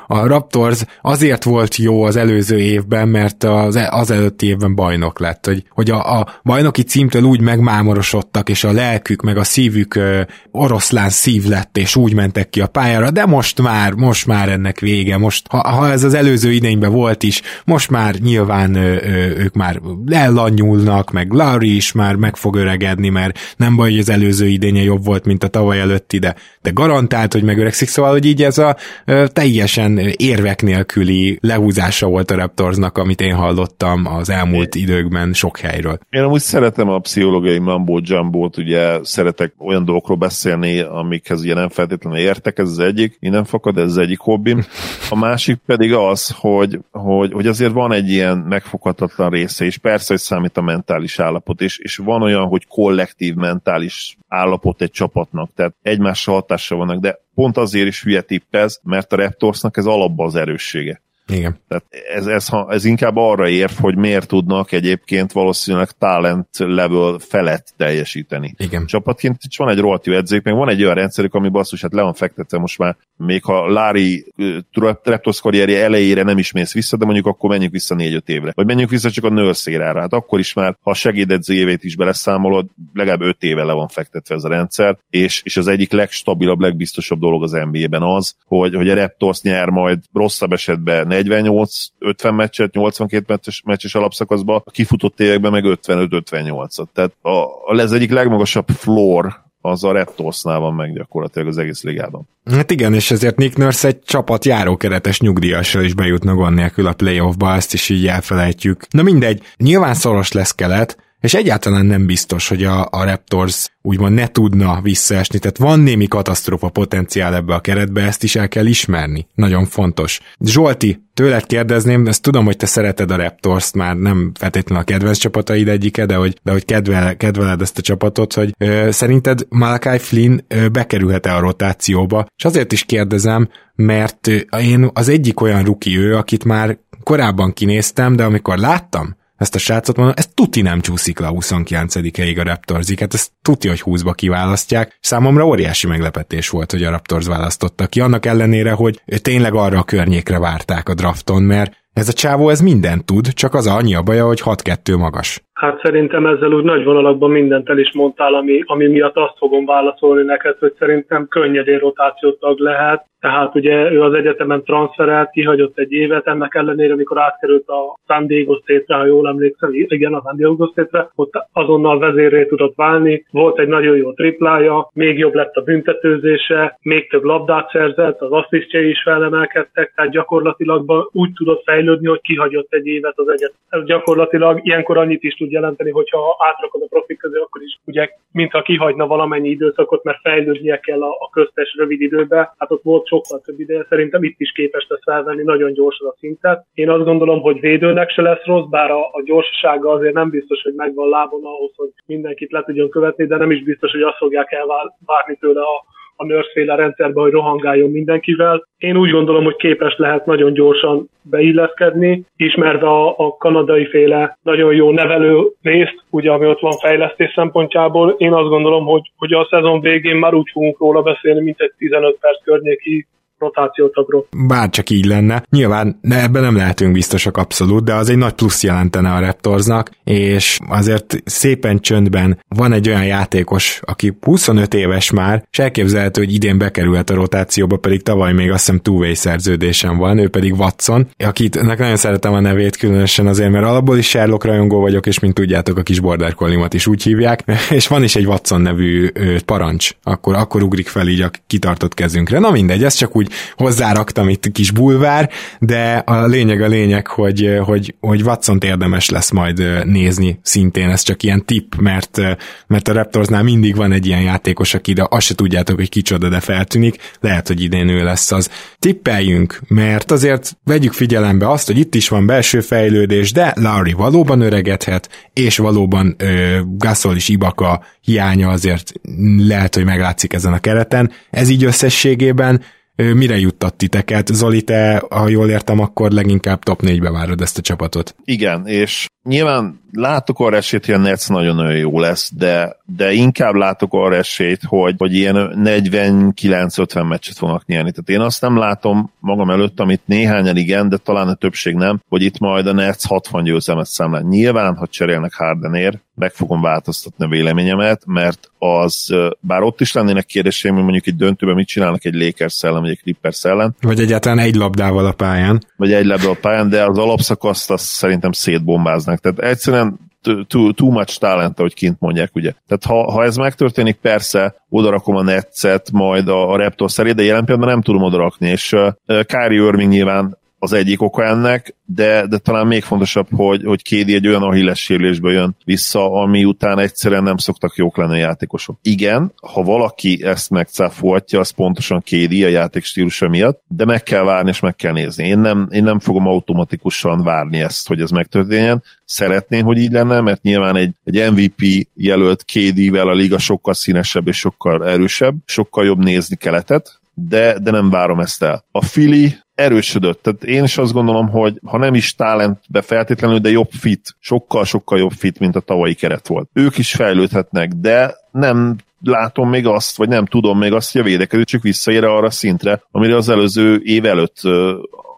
a Raptors azért volt jó az előző évben, mert az, az előtti évben bajnok lett. Hogy, hogy a, a bajnoki címtől úgy megmámorosodtak, és a lelkük, meg a szívük ö, oroszlán szív lett, és úgy mentek ki a pályára, de most már, most már ennek vége. Most, ha, ha ez az előző idényben volt is, most már nyilván ö, ö, ők már ellanyulnak, meg Larry is már meg fog öregedni, mert nem baj, hogy az előző idénye jobb volt, mint a tavaly előtt előtti, de, de garantált, hogy megöregszik, szóval, hogy így ez a ö, teljesen érvek nélküli lehúzása volt a Raptorsnak, amit én hallottam az elmúlt időkben sok helyről. Én amúgy szeretem a pszichológiai mambo jumbo ugye szeretek olyan dolgokról beszélni, amikhez ugye nem feltétlenül értek, ez az egyik, innen fakad, ez az egyik hobbim. A másik pedig az, hogy, hogy, hogy azért van egy ilyen megfoghatatlan része, és persze, hogy számít a mentális állapot, és, és van olyan, hogy kollektív mentális állapot egy csapatnak, tehát egymással hatással vannak, de pont azért is hülye tippez, mert a Raptorsnak ez alapban az erőssége. Igen. Tehát ez, ez, ez inkább arra ér, hogy miért tudnak egyébként valószínűleg talent level felett teljesíteni. Igen. Csapatként is van egy rohadt jó edzék, meg van egy olyan rendszerük, ami basszus, hát le van fektetve most már, még ha Lári Raptors karrierje elejére nem is mész vissza, de mondjuk akkor menjünk vissza négy-öt évre. Vagy menjünk vissza csak a nőrszérára. Hát akkor is már, ha a segédedző évét is beleszámolod, legalább öt éve le van fektetve ez a rendszer, és, és az egyik legstabilabb, legbiztosabb dolog az NBA-ben az, hogy, hogy a Raptors nyer majd rosszabb esetben 48-50 meccset, 82 meccses, meccses alapszakaszban, a kifutott években meg 55-58-at. Tehát a, ez egyik legmagasabb floor az a Raptorsnál van meg gyakorlatilag az egész ligában. Hát igen, és ezért Nick Nurse egy csapat járókeretes nyugdíjassal is bejutna gond nélkül a playoffba, ezt is így elfelejtjük. Na mindegy, nyilván szoros lesz kelet, és egyáltalán nem biztos, hogy a, a Raptors úgymond ne tudna visszaesni, tehát van némi katasztrófa potenciál ebbe a keretbe, ezt is el kell ismerni. Nagyon fontos. Zsolti, tőled kérdezném, ezt tudom, hogy te szereted a raptors már nem feltétlenül a kedvenc csapataid egyike, de hogy, de hogy kedvel, kedveled ezt a csapatot, hogy ö, szerinted Malakai Flynn ö, bekerülhet-e a rotációba? És azért is kérdezem, mert én az egyik olyan ruki ő, akit már korábban kinéztem, de amikor láttam, ezt a srácot, mondom, ez tuti nem csúszik le a 29 ig a Raptorsig, hát ez tuti, hogy 20-ba kiválasztják. Számomra óriási meglepetés volt, hogy a Raptors választotta ki, annak ellenére, hogy tényleg arra a környékre várták a drafton, mert ez a csávó ez mindent tud, csak az annyi a baja, hogy 6-2 magas. Hát szerintem ezzel úgy nagy vonalakban mindent el is mondtál, ami, ami miatt azt fogom válaszolni neked, hogy szerintem könnyedén rotációtag lehet. Tehát ugye ő az egyetemen transferelt, kihagyott egy évet, ennek ellenére, amikor átkerült a San Diego State-re, ha jól emlékszem, igen, a San Diego State-re, ott azonnal vezérré tudott válni, volt egy nagyon jó triplája, még jobb lett a büntetőzése, még több labdát szerzett, az asszisztjai is felemelkedtek, tehát gyakorlatilag úgy tudott fejlődni, hogy kihagyott egy évet az egyetem. Gyakorlatilag ilyenkor annyit is tud jelenteni, hogyha átrakod a profik közé, akkor is ugye, mintha kihagyna valamennyi időszakot, mert fejlődnie kell a, a köztes rövid időbe. Hát ott volt sokkal több ideje, szerintem itt is képes lesz felvenni nagyon gyorsan a szintet. Én azt gondolom, hogy védőnek se lesz rossz, bár a, a gyorsasága azért nem biztos, hogy megvan lábon ahhoz, hogy mindenkit le tudjon követni, de nem is biztos, hogy azt fogják elvárni tőle a a nőrszféle rendszerbe, hogy rohangáljon mindenkivel. Én úgy gondolom, hogy képes lehet nagyon gyorsan beilleszkedni, ismerve a, a kanadai féle nagyon jó nevelő részt, ugye ami ott van fejlesztés szempontjából. Én azt gondolom, hogy, hogy a szezon végén már úgy fogunk róla beszélni, mint egy 15 perc környéki rotációtagról. Bár csak így lenne. Nyilván ne, ebben nem lehetünk biztosak abszolút, de az egy nagy plusz jelentene a Raptorsnak, és azért szépen csöndben van egy olyan játékos, aki 25 éves már, és elképzelhető, hogy idén bekerülhet a rotációba, pedig tavaly még azt hiszem two szerződésem van, ő pedig Watson, akit nagyon szeretem a nevét, különösen azért, mert alapból is Sherlock rajongó vagyok, és mint tudjátok, a kis border is úgy hívják, [laughs] és van is egy Watson nevű parancs, akkor, akkor ugrik fel így a kitartott kezünkre. Na mindegy, ez csak úgy hozzáraktam itt kis bulvár, de a lényeg a lényeg, hogy, hogy, hogy watson érdemes lesz majd nézni szintén, ez csak ilyen tipp, mert, mert a Raptorsnál mindig van egy ilyen játékos, aki de azt se tudjátok, hogy kicsoda, de feltűnik, lehet, hogy idén ő lesz az. Tippeljünk, mert azért vegyük figyelembe azt, hogy itt is van belső fejlődés, de Larry valóban öregedhet, és valóban ö, Gasol és Ibaka hiánya azért lehet, hogy meglátszik ezen a kereten. Ez így összességében mire juttat titeket? Zoli, te, ha jól értem, akkor leginkább top 4-be várod ezt a csapatot. Igen, és nyilván látok arra esélyt, hogy a Nets nagyon-nagyon jó lesz, de, de inkább látok arra esélyt, hogy, hogy ilyen 49-50 meccset fognak nyerni. Tehát én azt nem látom magam előtt, amit néhányan igen, de talán a többség nem, hogy itt majd a Nets 60 győzelmet számlál. Nyilván, ha cserélnek Hardenért, meg fogom változtatni a véleményemet, mert az, bár ott is lennének kérdéseim, hogy mondjuk egy döntőben mit csinálnak egy Lakers ellen, vagy egy Clippers ellen. Vagy egyáltalán egy labdával a pályán. Vagy egy labdával a pályán, de az alapszakaszt azt szerintem szétbombáznak. Tehát egyszerűen too, too much talent, ahogy kint mondják, ugye. Tehát ha, ha ez megtörténik, persze odarakom a netszet majd a, a Raptor szeré, de jelen pillanatban nem tudom odarakni, és uh, Kyrie Irving nyilván az egyik oka ennek, de, de talán még fontosabb, hogy, hogy Kédi egy olyan ahilles sérülésből jön vissza, ami után egyszerűen nem szoktak jók lenni a játékosok. Igen, ha valaki ezt megcáfolhatja, az pontosan Kédi a játék stílusa miatt, de meg kell várni és meg kell nézni. Én nem, én nem fogom automatikusan várni ezt, hogy ez megtörténjen. Szeretném, hogy így lenne, mert nyilván egy, egy MVP jelölt Kédivel a liga sokkal színesebb és sokkal erősebb, sokkal jobb nézni keletet, de, de nem várom ezt el. A Fili erősödött. Tehát én is azt gondolom, hogy ha nem is talentbe feltétlenül, de jobb fit, sokkal-sokkal jobb fit, mint a tavalyi keret volt. Ők is fejlődhetnek, de nem látom még azt, vagy nem tudom még azt, hogy a védekező csak visszaér arra szintre, amire az előző év előtt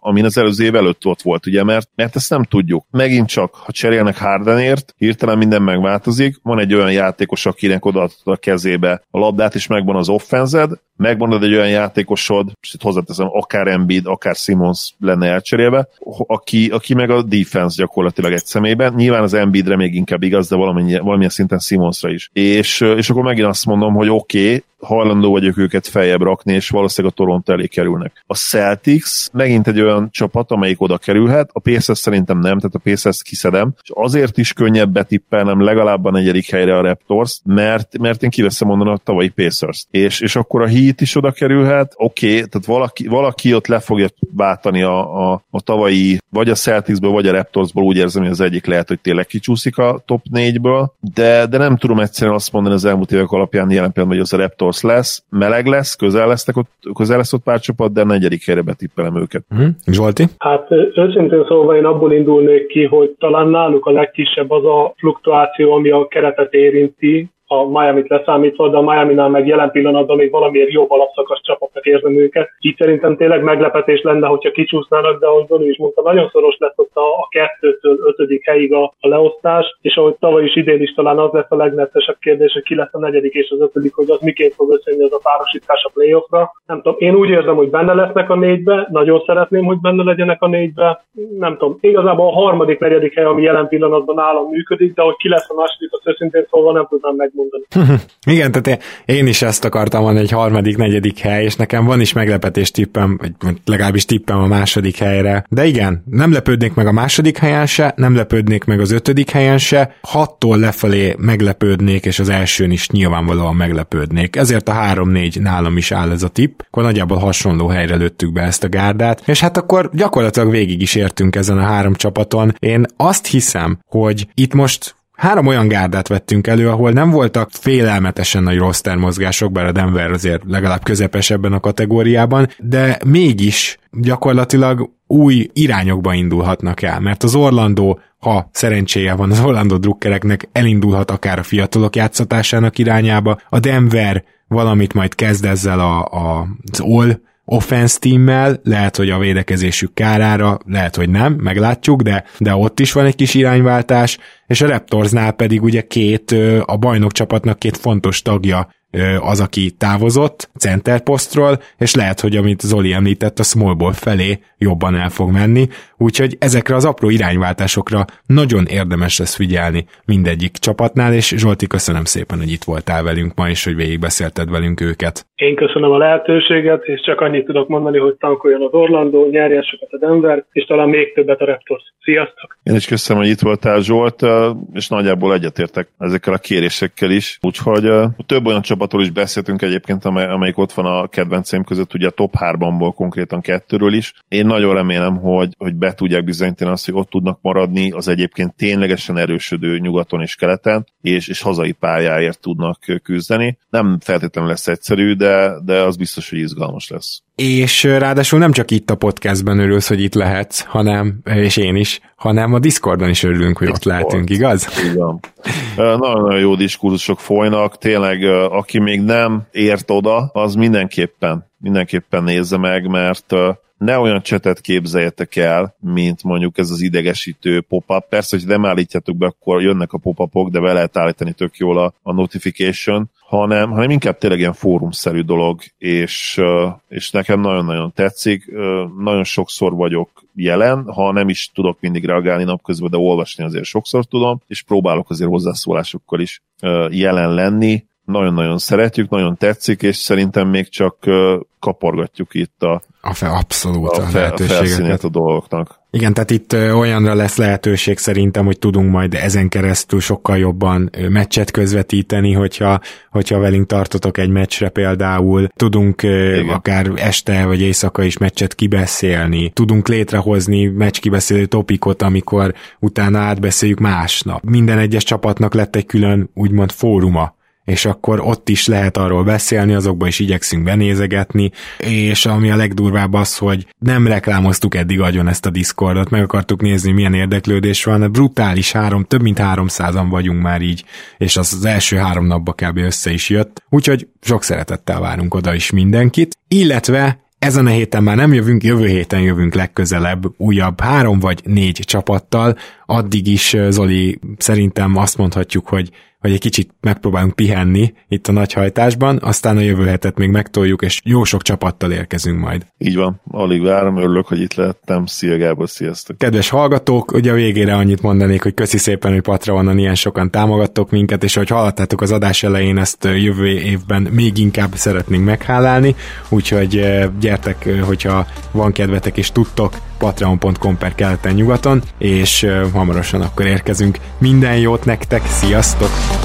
amin az előző év előtt ott volt, ugye, mert, mert ezt nem tudjuk. Megint csak, ha cserélnek Hardenért, hirtelen minden megváltozik, van egy olyan játékos, akinek odaadta a kezébe a labdát, és megvan az offenzed, megmondod egy olyan játékosod, és itt hozzáteszem, akár Embiid, akár Simons lenne elcserélve, aki, aki meg a defense gyakorlatilag egy szemében. Nyilván az Embiidre még inkább igaz, de valamilyen, valamilyen szinten Simonsra is. És, és akkor megint azt mondom, hogy oké, okay, hajlandó vagyok őket feljebb rakni, és valószínűleg a Toronto elé kerülnek. A Celtics megint egy olyan csapat, amelyik oda kerülhet, a Pacers szerintem nem, tehát a Pacers kiszedem, és azért is könnyebb betippelnem legalább a negyedik helyre a Raptors, mert, mert én kiveszem onnan a tavalyi Pacers. És, és akkor a Heat is oda kerülhet, oké, okay, tehát valaki, valaki ott le fogja váltani a, a, a tavalyi, vagy a Celticsből, vagy a Raptorsból, úgy érzem, hogy az egyik lehet, hogy tényleg kicsúszik a top 4-ből, de, de nem tudom egyszerűen azt mondani az elmúlt évek alapján jelen pillanatban, hogy az a Raptors rossz lesz, meleg lesz, közel, lesznek ott, közel lesz ott pár csapat, de negyedik helyre betippelem őket. Mm. Zsolti? Hát őszintén szólva én abból indulnék ki, hogy talán náluk a legkisebb az a fluktuáció, ami a keretet érinti, a Miami-t leszámítva, de a Miami-nál meg jelen pillanatban még valamiért jobb alapszakasz csapatnak érzem őket. Így szerintem tényleg meglepetés lenne, hogyha kicsúsznának, de ahogy Zoli is mondta, nagyon szoros lesz ott a, a kettőtől ötödik helyig a, a leosztás, és ahogy tavaly is idén is talán az lesz a legnettesebb kérdés, hogy ki lesz a negyedik és az ötödik, hogy az miként fog összejönni az a párosítás a playoffra. Nem tudom, én úgy érzem, hogy benne lesznek a négybe, nagyon szeretném, hogy benne legyenek a négybe. Nem tudom, igazából a harmadik, negyedik hely, ami jelen pillanatban nálam működik, de hogy ki lesz a második, az őszintén szólva nem tudnám meg mondani. [laughs] Igen, tehát én is ezt akartam mondani, egy harmadik, negyedik hely, és nekem van is meglepetés tippem, vagy legalábbis tippem a második helyre. De igen, nem lepődnék meg a második helyen se, nem lepődnék meg az ötödik helyen se, hattól lefelé meglepődnék, és az elsőn is nyilvánvalóan meglepődnék. Ezért a három-négy nálam is áll ez a tipp. Akkor nagyjából hasonló helyre lőttük be ezt a gárdát, és hát akkor gyakorlatilag végig is értünk ezen a három csapaton. Én azt hiszem, hogy itt most Három olyan gárdát vettünk elő, ahol nem voltak félelmetesen nagy roster mozgások, bár a Denver azért legalább közepes ebben a kategóriában, de mégis gyakorlatilag új irányokba indulhatnak el, mert az Orlandó, ha szerencséje van az Orlandó drukkereknek, elindulhat akár a fiatalok játszatásának irányába, a Denver valamit majd kezd ezzel a, a, az All offense teammel, lehet, hogy a védekezésük kárára, lehet, hogy nem, meglátjuk, de, de ott is van egy kis irányváltás, és a Raptorsnál pedig ugye két, a bajnok csapatnak két fontos tagja az, aki távozott centerposztról, és lehet, hogy amit Zoli említett, a small ball felé jobban el fog menni, úgyhogy ezekre az apró irányváltásokra nagyon érdemes lesz figyelni mindegyik csapatnál, és Zsolti, köszönöm szépen, hogy itt voltál velünk ma, és hogy végigbeszélted velünk őket. Én köszönöm a lehetőséget, és csak annyit tudok mondani, hogy tankoljon az Orlando, nyerjen sokat a Denver, és talán még többet a Raptors. Sziasztok! Én is köszönöm, hogy itt voltál Zsolt, és nagyjából egyetértek ezekkel a kérésekkel is. Úgyhogy több olyan csapatról is beszéltünk egyébként, amely, amelyik ott van a kedvenceim között, ugye a top 3-ból konkrétan kettőről is. Én nagyon remélem, hogy, hogy be tudják bizonyítani azt, hogy ott tudnak maradni az egyébként ténylegesen erősödő nyugaton és keleten, és, és hazai pályáért tudnak küzdeni. Nem feltétlenül lesz egyszerű, de, de az biztos, hogy izgalmas lesz és ráadásul nem csak itt a podcastben örülsz, hogy itt lehetsz, hanem, és én is, hanem a Discordon is örülünk, hogy Discord. ott lehetünk, igaz? Igen. Nagyon-nagyon jó diskurzusok folynak, tényleg aki még nem ért oda, az mindenképpen, mindenképpen nézze meg, mert ne olyan csetet képzeljetek el, mint mondjuk ez az idegesítő pop-up. Persze, hogy nem állítjátok be, akkor jönnek a pop-upok, de be lehet állítani tök jól a, a notification, hanem, hanem inkább tényleg ilyen fórumszerű dolog, és, és nekem nagyon-nagyon tetszik. Nagyon sokszor vagyok jelen, ha nem is tudok mindig reagálni napközben, de olvasni azért sokszor tudom, és próbálok azért hozzászólásokkal is jelen lenni. Nagyon-nagyon szeretjük, nagyon tetszik, és szerintem még csak kaporgatjuk itt a, a fe, abszolút a, a lehetőségeket. a dolgoknak. Igen, tehát itt olyanra lesz lehetőség szerintem, hogy tudunk majd ezen keresztül sokkal jobban meccset közvetíteni, hogyha, hogyha velünk tartotok egy meccsre például, tudunk Igen. akár este vagy éjszaka is meccset kibeszélni, tudunk létrehozni meccs kibeszélő topikot, amikor utána átbeszéljük másnap. Minden egyes csapatnak lett egy külön úgymond fóruma, és akkor ott is lehet arról beszélni, azokba is igyekszünk benézegetni, és ami a legdurvább az, hogy nem reklámoztuk eddig agyon ezt a Discordot, meg akartuk nézni, milyen érdeklődés van, brutális három, több mint háromszázan vagyunk már így, és az, az első három napba kb. össze is jött, úgyhogy sok szeretettel várunk oda is mindenkit, illetve ezen a héten már nem jövünk, jövő héten jövünk legközelebb újabb három vagy négy csapattal. Addig is Zoli szerintem azt mondhatjuk, hogy hogy egy kicsit megpróbálunk pihenni itt a nagyhajtásban, aztán a jövő hetet még megtoljuk, és jó sok csapattal érkezünk majd. Így van, alig várom, örülök, hogy itt lehettem. Szia Gábor, sziasztok! Kedves hallgatók, ugye a végére annyit mondanék, hogy köszi szépen, hogy Patreonon ilyen sokan támogattok minket, és hogy hallottátok az adás elején, ezt jövő évben még inkább szeretnénk meghálálni, úgyhogy gyertek, hogyha van kedvetek és tudtok, patreon.com per keleten-nyugaton, és hamarosan akkor érkezünk. Minden jót nektek, sziasztok!